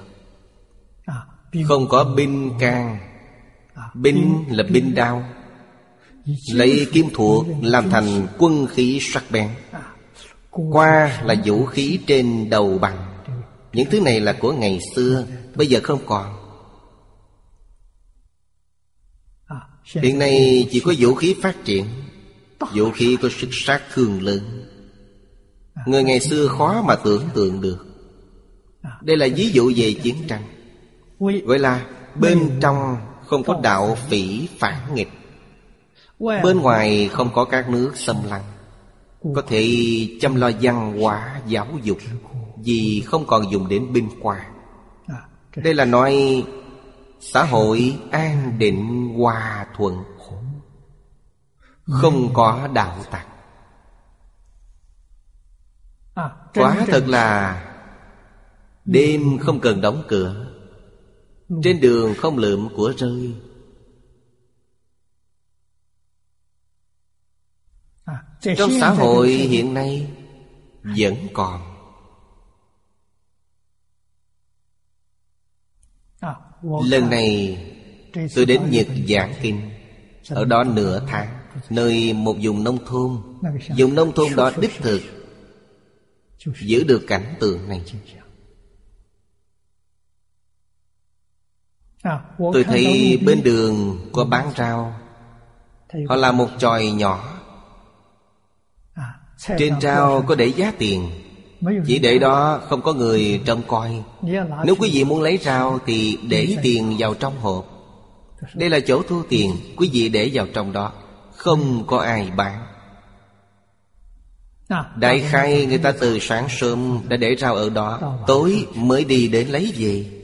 không có binh can. Binh là binh đao. Lấy kim thuộc Làm thành quân khí sắc bén. Qua là vũ khí trên đầu bằng. Những thứ này là của ngày xưa, Bây giờ không còn. Hiện nay chỉ có vũ khí phát triển, Vũ khí có sức sát thương lớn. Người ngày xưa khó mà tưởng tượng được. Đây là ví dụ về chiến tranh. Gọi là bên trong không có đạo phỉ phản nghịch. Bên ngoài không có các nước xâm lăng. Có thể chăm lo văn hóa giáo dục Vì không còn dùng đến binh qua. Đây là nói xã hội an định hòa thuận không có đạo tặc. Quả thật là đêm không cần đóng cửa trên đường không lượm của rơi. Trong xã hội hiện nay vẫn còn. Lần này tôi đến Nhật giảng kinh Ở đó nửa tháng Nơi một vùng nông thôn. Vùng nông thôn đó đích thực Giữ được cảnh tượng này Tôi thấy bên đường có bán rau. Họ làm một chòi nhỏ. Trên rau có để giá tiền. Chỉ để đó không có người trông coi. Nếu quý vị muốn lấy rau Thì để tiền vào trong hộp. Đây là chỗ thu tiền. Quý vị để vào trong đó. Không có ai bán. Đại khai người ta từ sáng sớm Đã để rau ở đó. Tối mới đi đến lấy về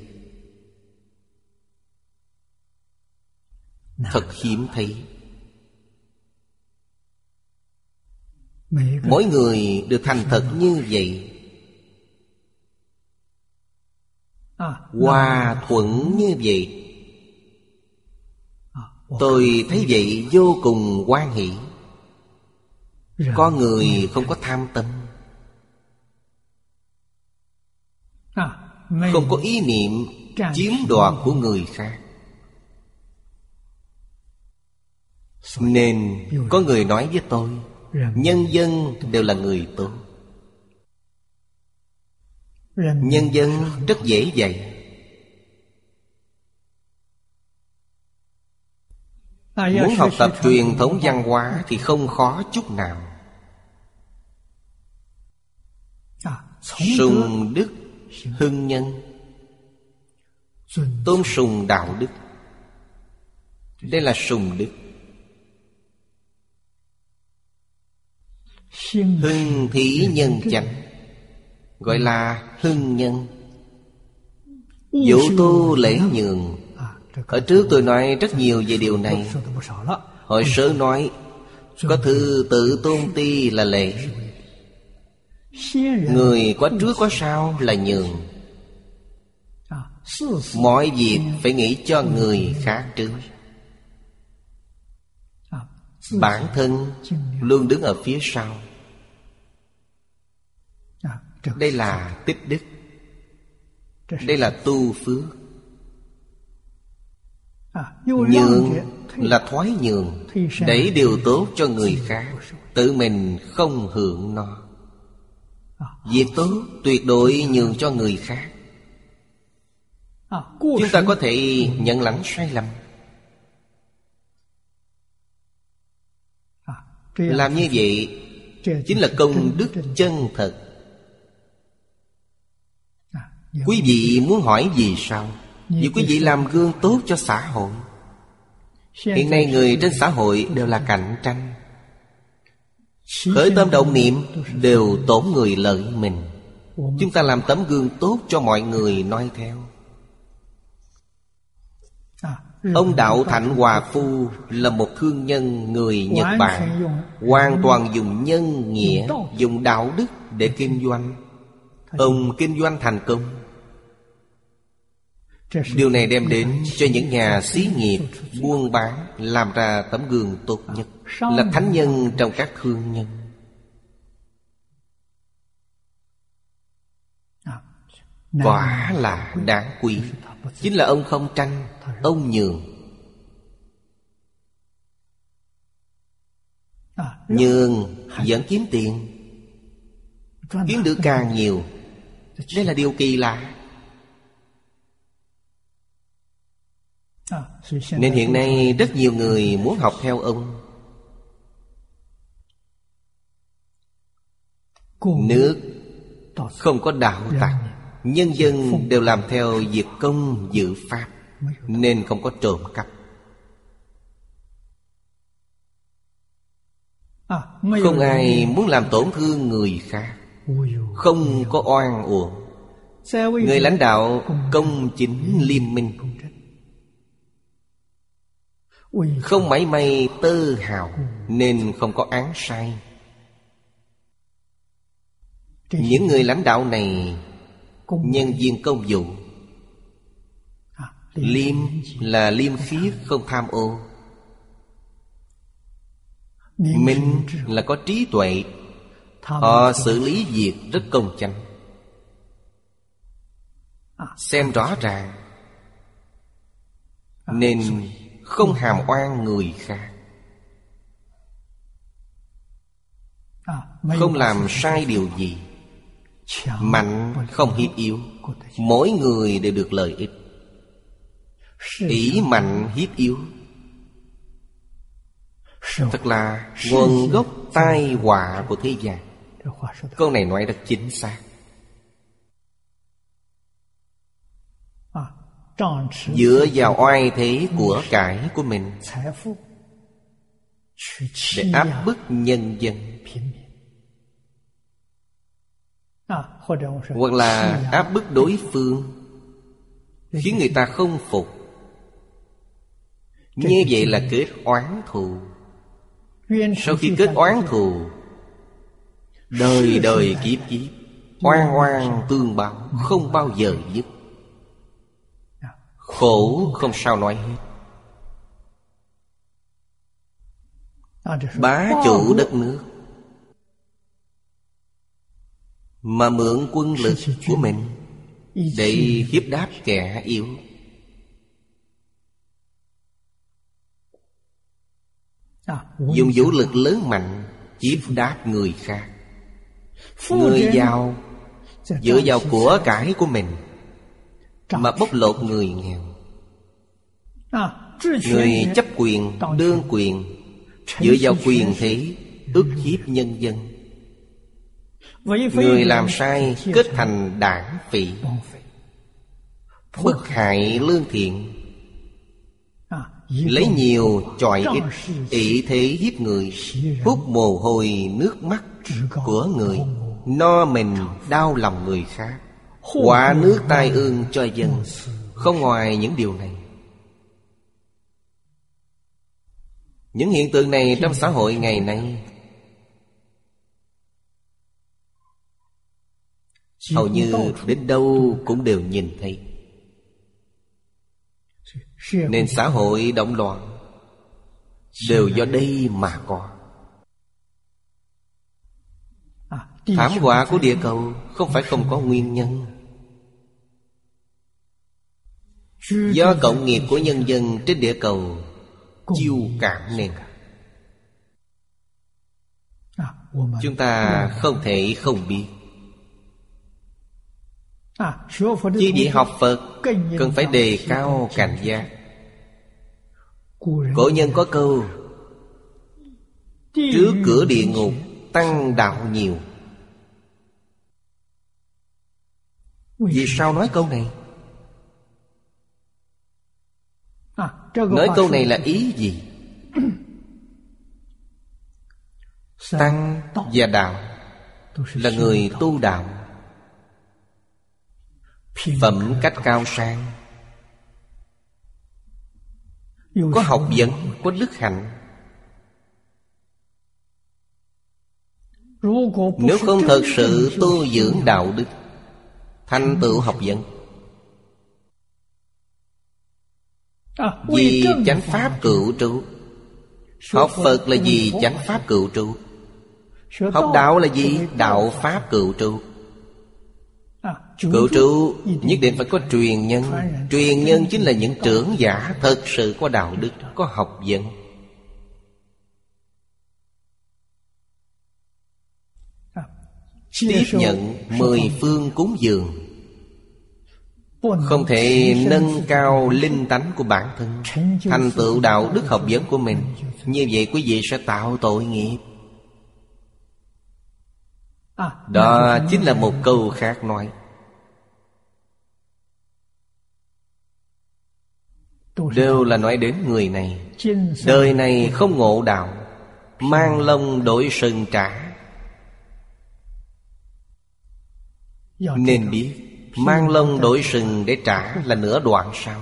Thật hiếm thấy. Mỗi người được thành thật như vậy. Hòa thuận như vậy. Tôi thấy vậy vô cùng quan hỷ. Con người không có tham tâm. Không có ý niệm chiếm đoạt của người khác Nên có người nói với tôi Nhân dân đều là người tốt. Nhân dân rất dễ dạy. Muốn học tập truyền thống văn hóa Thì không khó chút nào. Sùng đức hưng nhân. Tôn sùng đạo đức. Đây là sùng đức Hưng thí nhân chánh Gọi là hưng nhân. Vũ tu lễ nhường. Ở trước tôi nói rất nhiều về điều này. Hồi sớ nói Có thư tự tôn ti là lễ Người có trước có sau là nhường. Mọi việc phải nghĩ cho người khác trước Bản thân luôn đứng ở phía sau. Đây là tích đức. Đây là tu phước. Nhường là thoái nhường, Để điều tốt cho người khác, Tự mình không hưởng nó. Việc tốt tuyệt đối nhường cho người khác. Chúng ta có thể nhận lãnh sai lầm. Làm như vậy Chính là công đức chân thật. Quý vị muốn hỏi gì sao? Vì quý vị làm gương tốt cho xã hội. Hiện nay người trên xã hội đều là cạnh tranh. Khởi tâm động niệm đều tổn người lợi mình. Chúng ta làm tấm gương tốt cho mọi người noi theo Ông Đạo Thạnh Hòa Phu là một thương nhân người Nhật Bản Hoàn toàn dùng nhân nghĩa, dùng đạo đức để kinh doanh. Ông kinh doanh thành công. Điều này đem đến cho những nhà xí nghiệp buôn bán Làm ra tấm gương tốt nhất Là thánh nhân trong các thương nhân. Quả là đáng quý Chính là ông không tranh Ông nhường. Nhường vẫn kiếm tiền, Kiếm được càng nhiều. Đây là điều kỳ lạ. Nên hiện nay rất nhiều người muốn học theo ông. Nước không có đạo tặc Nhân dân đều làm theo việc công dự pháp, Nên không có trộm cắp. Không ai muốn làm tổn thương người khác, Không có oan uổng. Người lãnh đạo công chính liêm minh, Không mảy may tơ hào, Nên không có án sai. Những người lãnh đạo này Nhân viên công vụ Liêm là liêm khiết không tham ô. Minh là có trí tuệ. Họ xử lý việc rất công chánh. Xem rõ ràng. Nên không hàm oan người khác. Không làm sai điều gì Mạnh không hiếp yếu Mỗi người đều được lợi ích. Ý mạnh hiếp yếu. Thật là nguồn gốc tai họa của thế gian. Câu này nói rất chính xác. Dựa vào oai thế của cải của mình Để áp bức nhân dân Hoặc là áp bức đối phương Khiến người ta không phục. Như vậy là kết oán thù. Sau khi kết oán thù Đời đời kiếp kiếp Oan oan tương báo Không bao giờ dứt. Khổ không sao nói hết. Bá chủ đất nước Mà mượn quân lực của mình Để hiếp đáp kẻ yếu. Dùng vũ lực lớn mạnh Hiếp đáp người khác. Người giàu Dựa vào của cải của mình Mà bóc lột người nghèo. Người chấp quyền, đương quyền Dựa vào quyền thế ức hiếp nhân dân Người làm sai kết thành đảng phỉ. Bức hại lương thiện. Lấy nhiều chọi ít ỷ thế hiếp người Hút mồ hôi nước mắt của người No mình đau lòng người khác. Quả nước tai ương cho dân. Không ngoài những điều này. Những hiện tượng này trong xã hội ngày nay Hầu như đến đâu cũng đều nhìn thấy. Nên xã hội động loạn Đều do đây mà có. Thảm họa của địa cầu Không phải không có nguyên nhân. Do cộng nghiệp của nhân dân trên địa cầu Chiêu cảm nên Chúng ta không thể không biết Chứ vị học Phật Cần phải đề cao cảnh giác. Cổ nhân có câu Trước cửa địa ngục Tăng đạo nhiều. Vì sao nói câu này? Nói câu này là ý gì? Tăng và đạo Là người tu đạo Phẩm cách cao sang. Có học vấn, có đức hạnh. Nếu không thật sự tu dưỡng đạo đức Thành tựu học vấn. Vì chánh pháp cựu trụ. Học Phật là gì chánh pháp cựu trụ. Học đạo là gì đạo pháp cựu trụ Cựu trụ nhất định phải có truyền nhân. Truyền nhân chính là những trưởng giả Thật sự có đạo đức Có học vấn. Tiếp nhận mười phương cúng dường. Không thể nâng cao linh tánh của bản thân Thành tựu đạo đức học vấn của mình. Như vậy quý vị sẽ tạo tội nghiệp. Đó chính là một câu khác nói Đều là nói đến người này. Đời này không ngộ đạo Mang lông đổi sừng trả Nên biết Mang lông đổi sừng để trả là nửa đoạn sau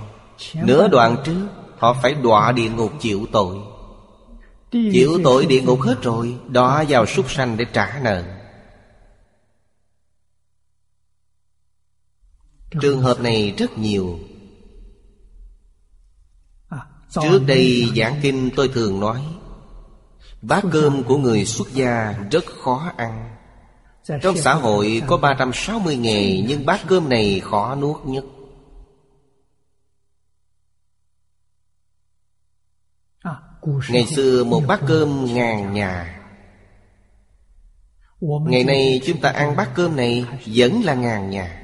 Nửa đoạn trước Họ phải đọa địa ngục chịu tội. Chịu tội địa ngục hết rồi Đọa vào súc sanh để trả nợ. Trường hợp này rất nhiều Trước đây giảng kinh tôi thường nói Bát cơm của người xuất gia rất khó ăn. Trong xã hội có 360 nghề Nhưng bát cơm này khó nuốt nhất. Ngày xưa một bát cơm ngàn nhà. Ngày nay chúng ta ăn bát cơm này Vẫn là ngàn nhà.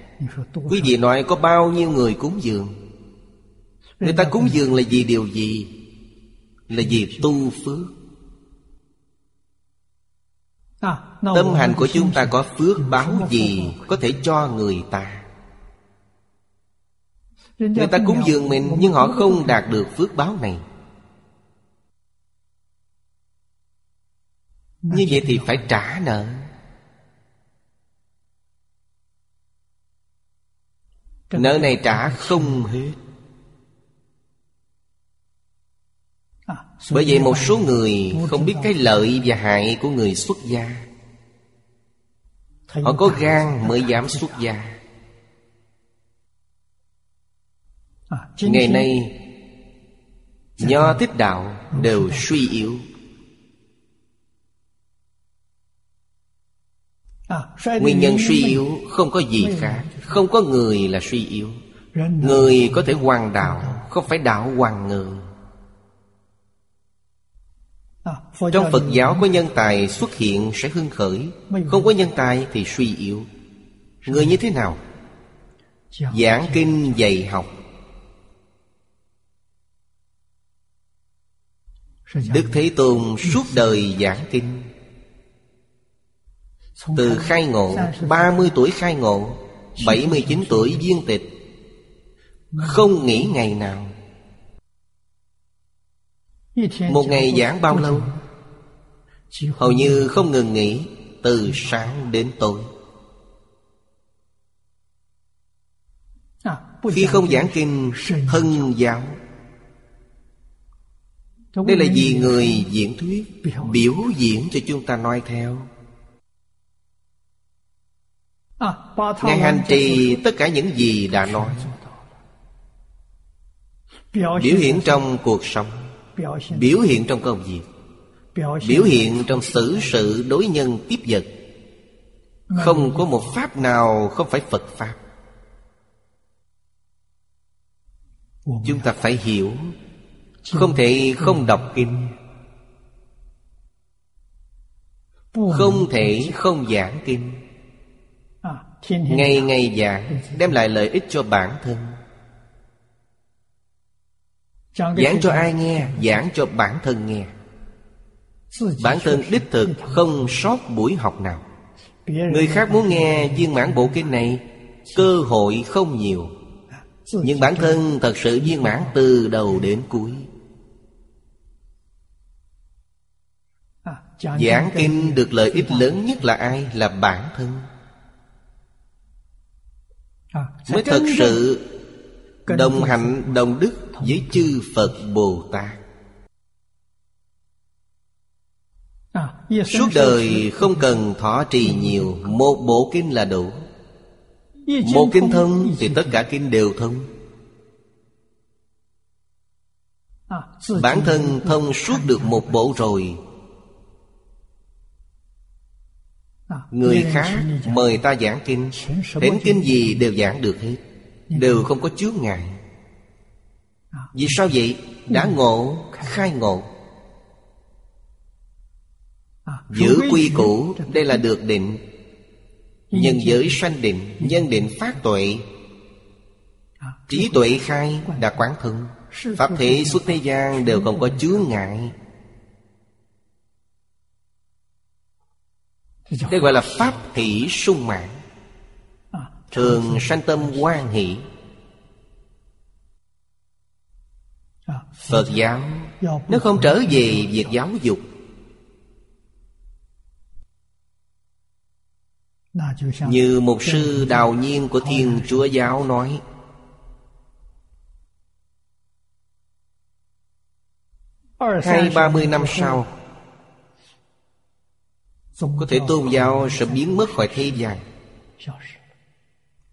Quý vị nói có bao nhiêu người cúng dường Người ta cúng dường là vì điều gì? Là vì tu phước. Tâm hành của chúng ta có phước báo gì Có thể cho người ta? Người ta cúng dường mình Nhưng họ không đạt được phước báo này. Như vậy thì phải trả nợ. Nợ này trả không hết Bởi vậy một số người không biết cái lợi và hại của người xuất gia. Họ có gan mới dám xuất gia. Ngày nay, Nho thích đạo đều suy yếu. Nguyên nhân suy yếu không có gì khác. Không có người là suy yếu. Người có thể hoàng đạo, Không phải đạo hoàng người trong Phật giáo có nhân tài xuất hiện sẽ hưng khởi. Không có nhân tài thì suy yếu. Người như thế nào? Giảng kinh dạy học. Đức Thế Tôn suốt đời giảng kinh. Từ khai ngộ 30 tuổi khai ngộ 79 tuổi viên tịch. Không nghỉ ngày nào một ngày giảng bao lâu? Hầu như không ngừng nghỉ, Từ sáng đến tối. Khi không giảng kinh Thân giáo. Đây là vì người diễn thuyết, Biểu diễn cho chúng ta nói theo. Ngài hành trì tất cả những gì đã nói. Biểu hiện trong cuộc sống biểu hiện trong công việc biểu hiện trong xử sự đối nhân tiếp vật. Không có một pháp nào không phải phật pháp. Chúng ta phải hiểu. Không thể không đọc kinh. Không thể không giảng kinh. Ngày ngày giảng đem lại lợi ích cho bản thân Giảng cho ai nghe Giảng cho bản thân nghe. Bản thân đích thực không sót buổi học nào. Người khác muốn nghe viên mãn bộ kinh này Cơ hội không nhiều. Nhưng bản thân thật sự viên mãn từ đầu đến cuối. Giảng kinh được lợi ích lớn nhất là ai? Là bản thân. Mới thật sự Đồng hạnh đồng đức với chư Phật Bồ Tát. Suốt đời không cần thọ trì nhiều Một bộ kinh là đủ. Một kinh thông thì tất cả kinh đều thông Bản thân thông suốt được một bộ rồi. Người khác mời ta giảng kinh. Đến kinh gì đều giảng được hết. Đều không có chướng ngại Vì sao vậy? Đã ngộ, khai ngộ. Giữ quy củ Đây là được định. Nhân giới sanh định Nhân định phát tuệ. Trí tuệ khai đã quán thân Pháp thể xuất thế gian đều không có chướng ngại. Đây gọi là Pháp hỷ sung mãn. Thường sanh tâm quan hỷ Phật giáo. Nó không trở về việc giáo dục. Như một sư đào nhiên của Thiên Chúa Giáo nói. Hai ba mươi năm sau, Có thể tôn giáo sẽ biến mất khỏi thế gian.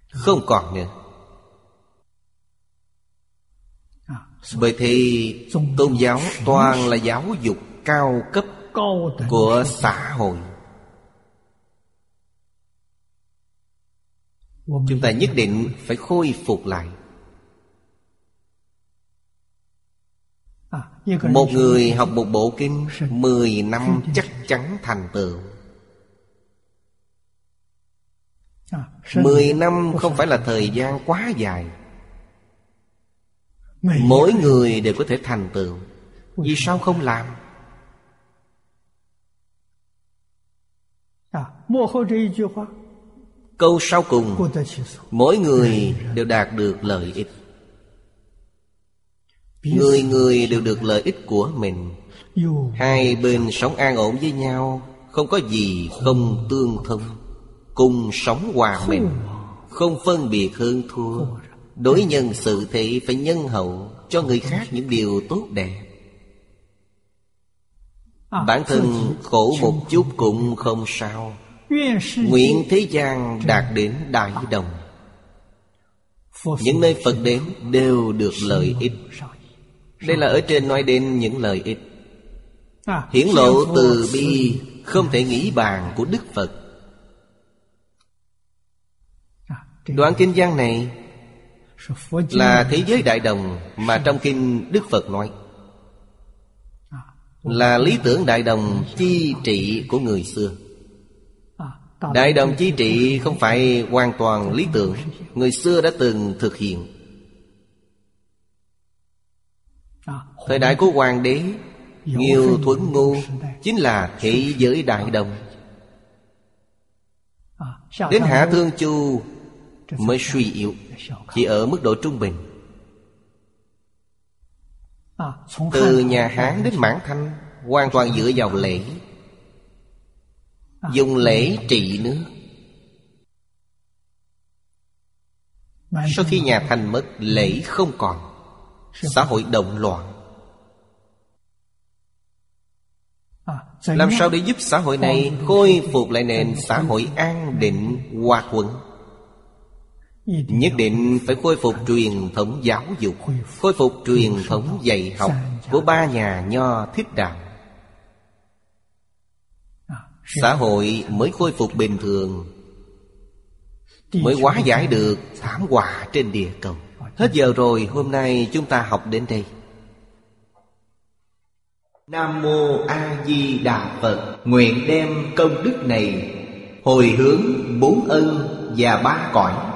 Không còn nữa. Bởi thì tôn giáo toàn là giáo dục cao cấp của xã hội. Chúng ta nhất định phải khôi phục lại. Một người học một bộ kinh Mười năm chắc chắn thành tựu. Mười năm không phải là thời gian quá dài. Mỗi người đều có thể thành tựu. Vì sao không làm? Câu sau cùng Mỗi người đều đạt được lợi ích. Người người đều được lợi ích của mình. Hai bên sống an ổn với nhau Không có gì không tương thông. Cùng sống hòa mình Không phân biệt hơn thua Đối nhân sự thị phải nhân hậu Cho người khác những điều tốt đẹp. Bản thân khổ một chút cũng không sao. Nguyện thế gian đạt đến đại đồng. Những nơi Phật đến đều được lợi ích. Đây là ở trên nói đến những lợi ích. Hiển lộ từ bi Không thể nghĩ bàn của Đức Phật. Đoạn kinh văn này Là thế giới đại đồng Mà trong kinh Đức Phật nói. Là lý tưởng đại đồng chi trị của người xưa. Đại đồng chi trị không phải hoàn toàn lý tưởng. Người xưa đã từng thực hiện. Thời đại của hoàng đế Nhiều thuấn ngu Chính là thế giới đại đồng. Đến Hạ Thương Chu Mới suy yếu chỉ ở mức độ trung bình. Từ nhà Hán đến Mãn Thanh, Hoàn toàn dựa vào lễ. Dùng lễ trị nước. Sau khi nhà thành mất, lễ không còn. Xã hội động loạn. Làm sao để giúp xã hội này Khôi phục lại nền xã hội an định, hòa thuận Nhất định phải khôi phục truyền thống giáo dục, Khôi phục truyền thống dạy học Của ba nhà nho thích đạo Xã hội mới khôi phục bình thường, Mới hóa giải được thảm họa trên địa cầu. Hết giờ rồi, hôm nay chúng ta học đến đây. Nam Mô A Di Đà Phật, Nguyện đem công đức này Hồi hướng bốn ân và ba cõi.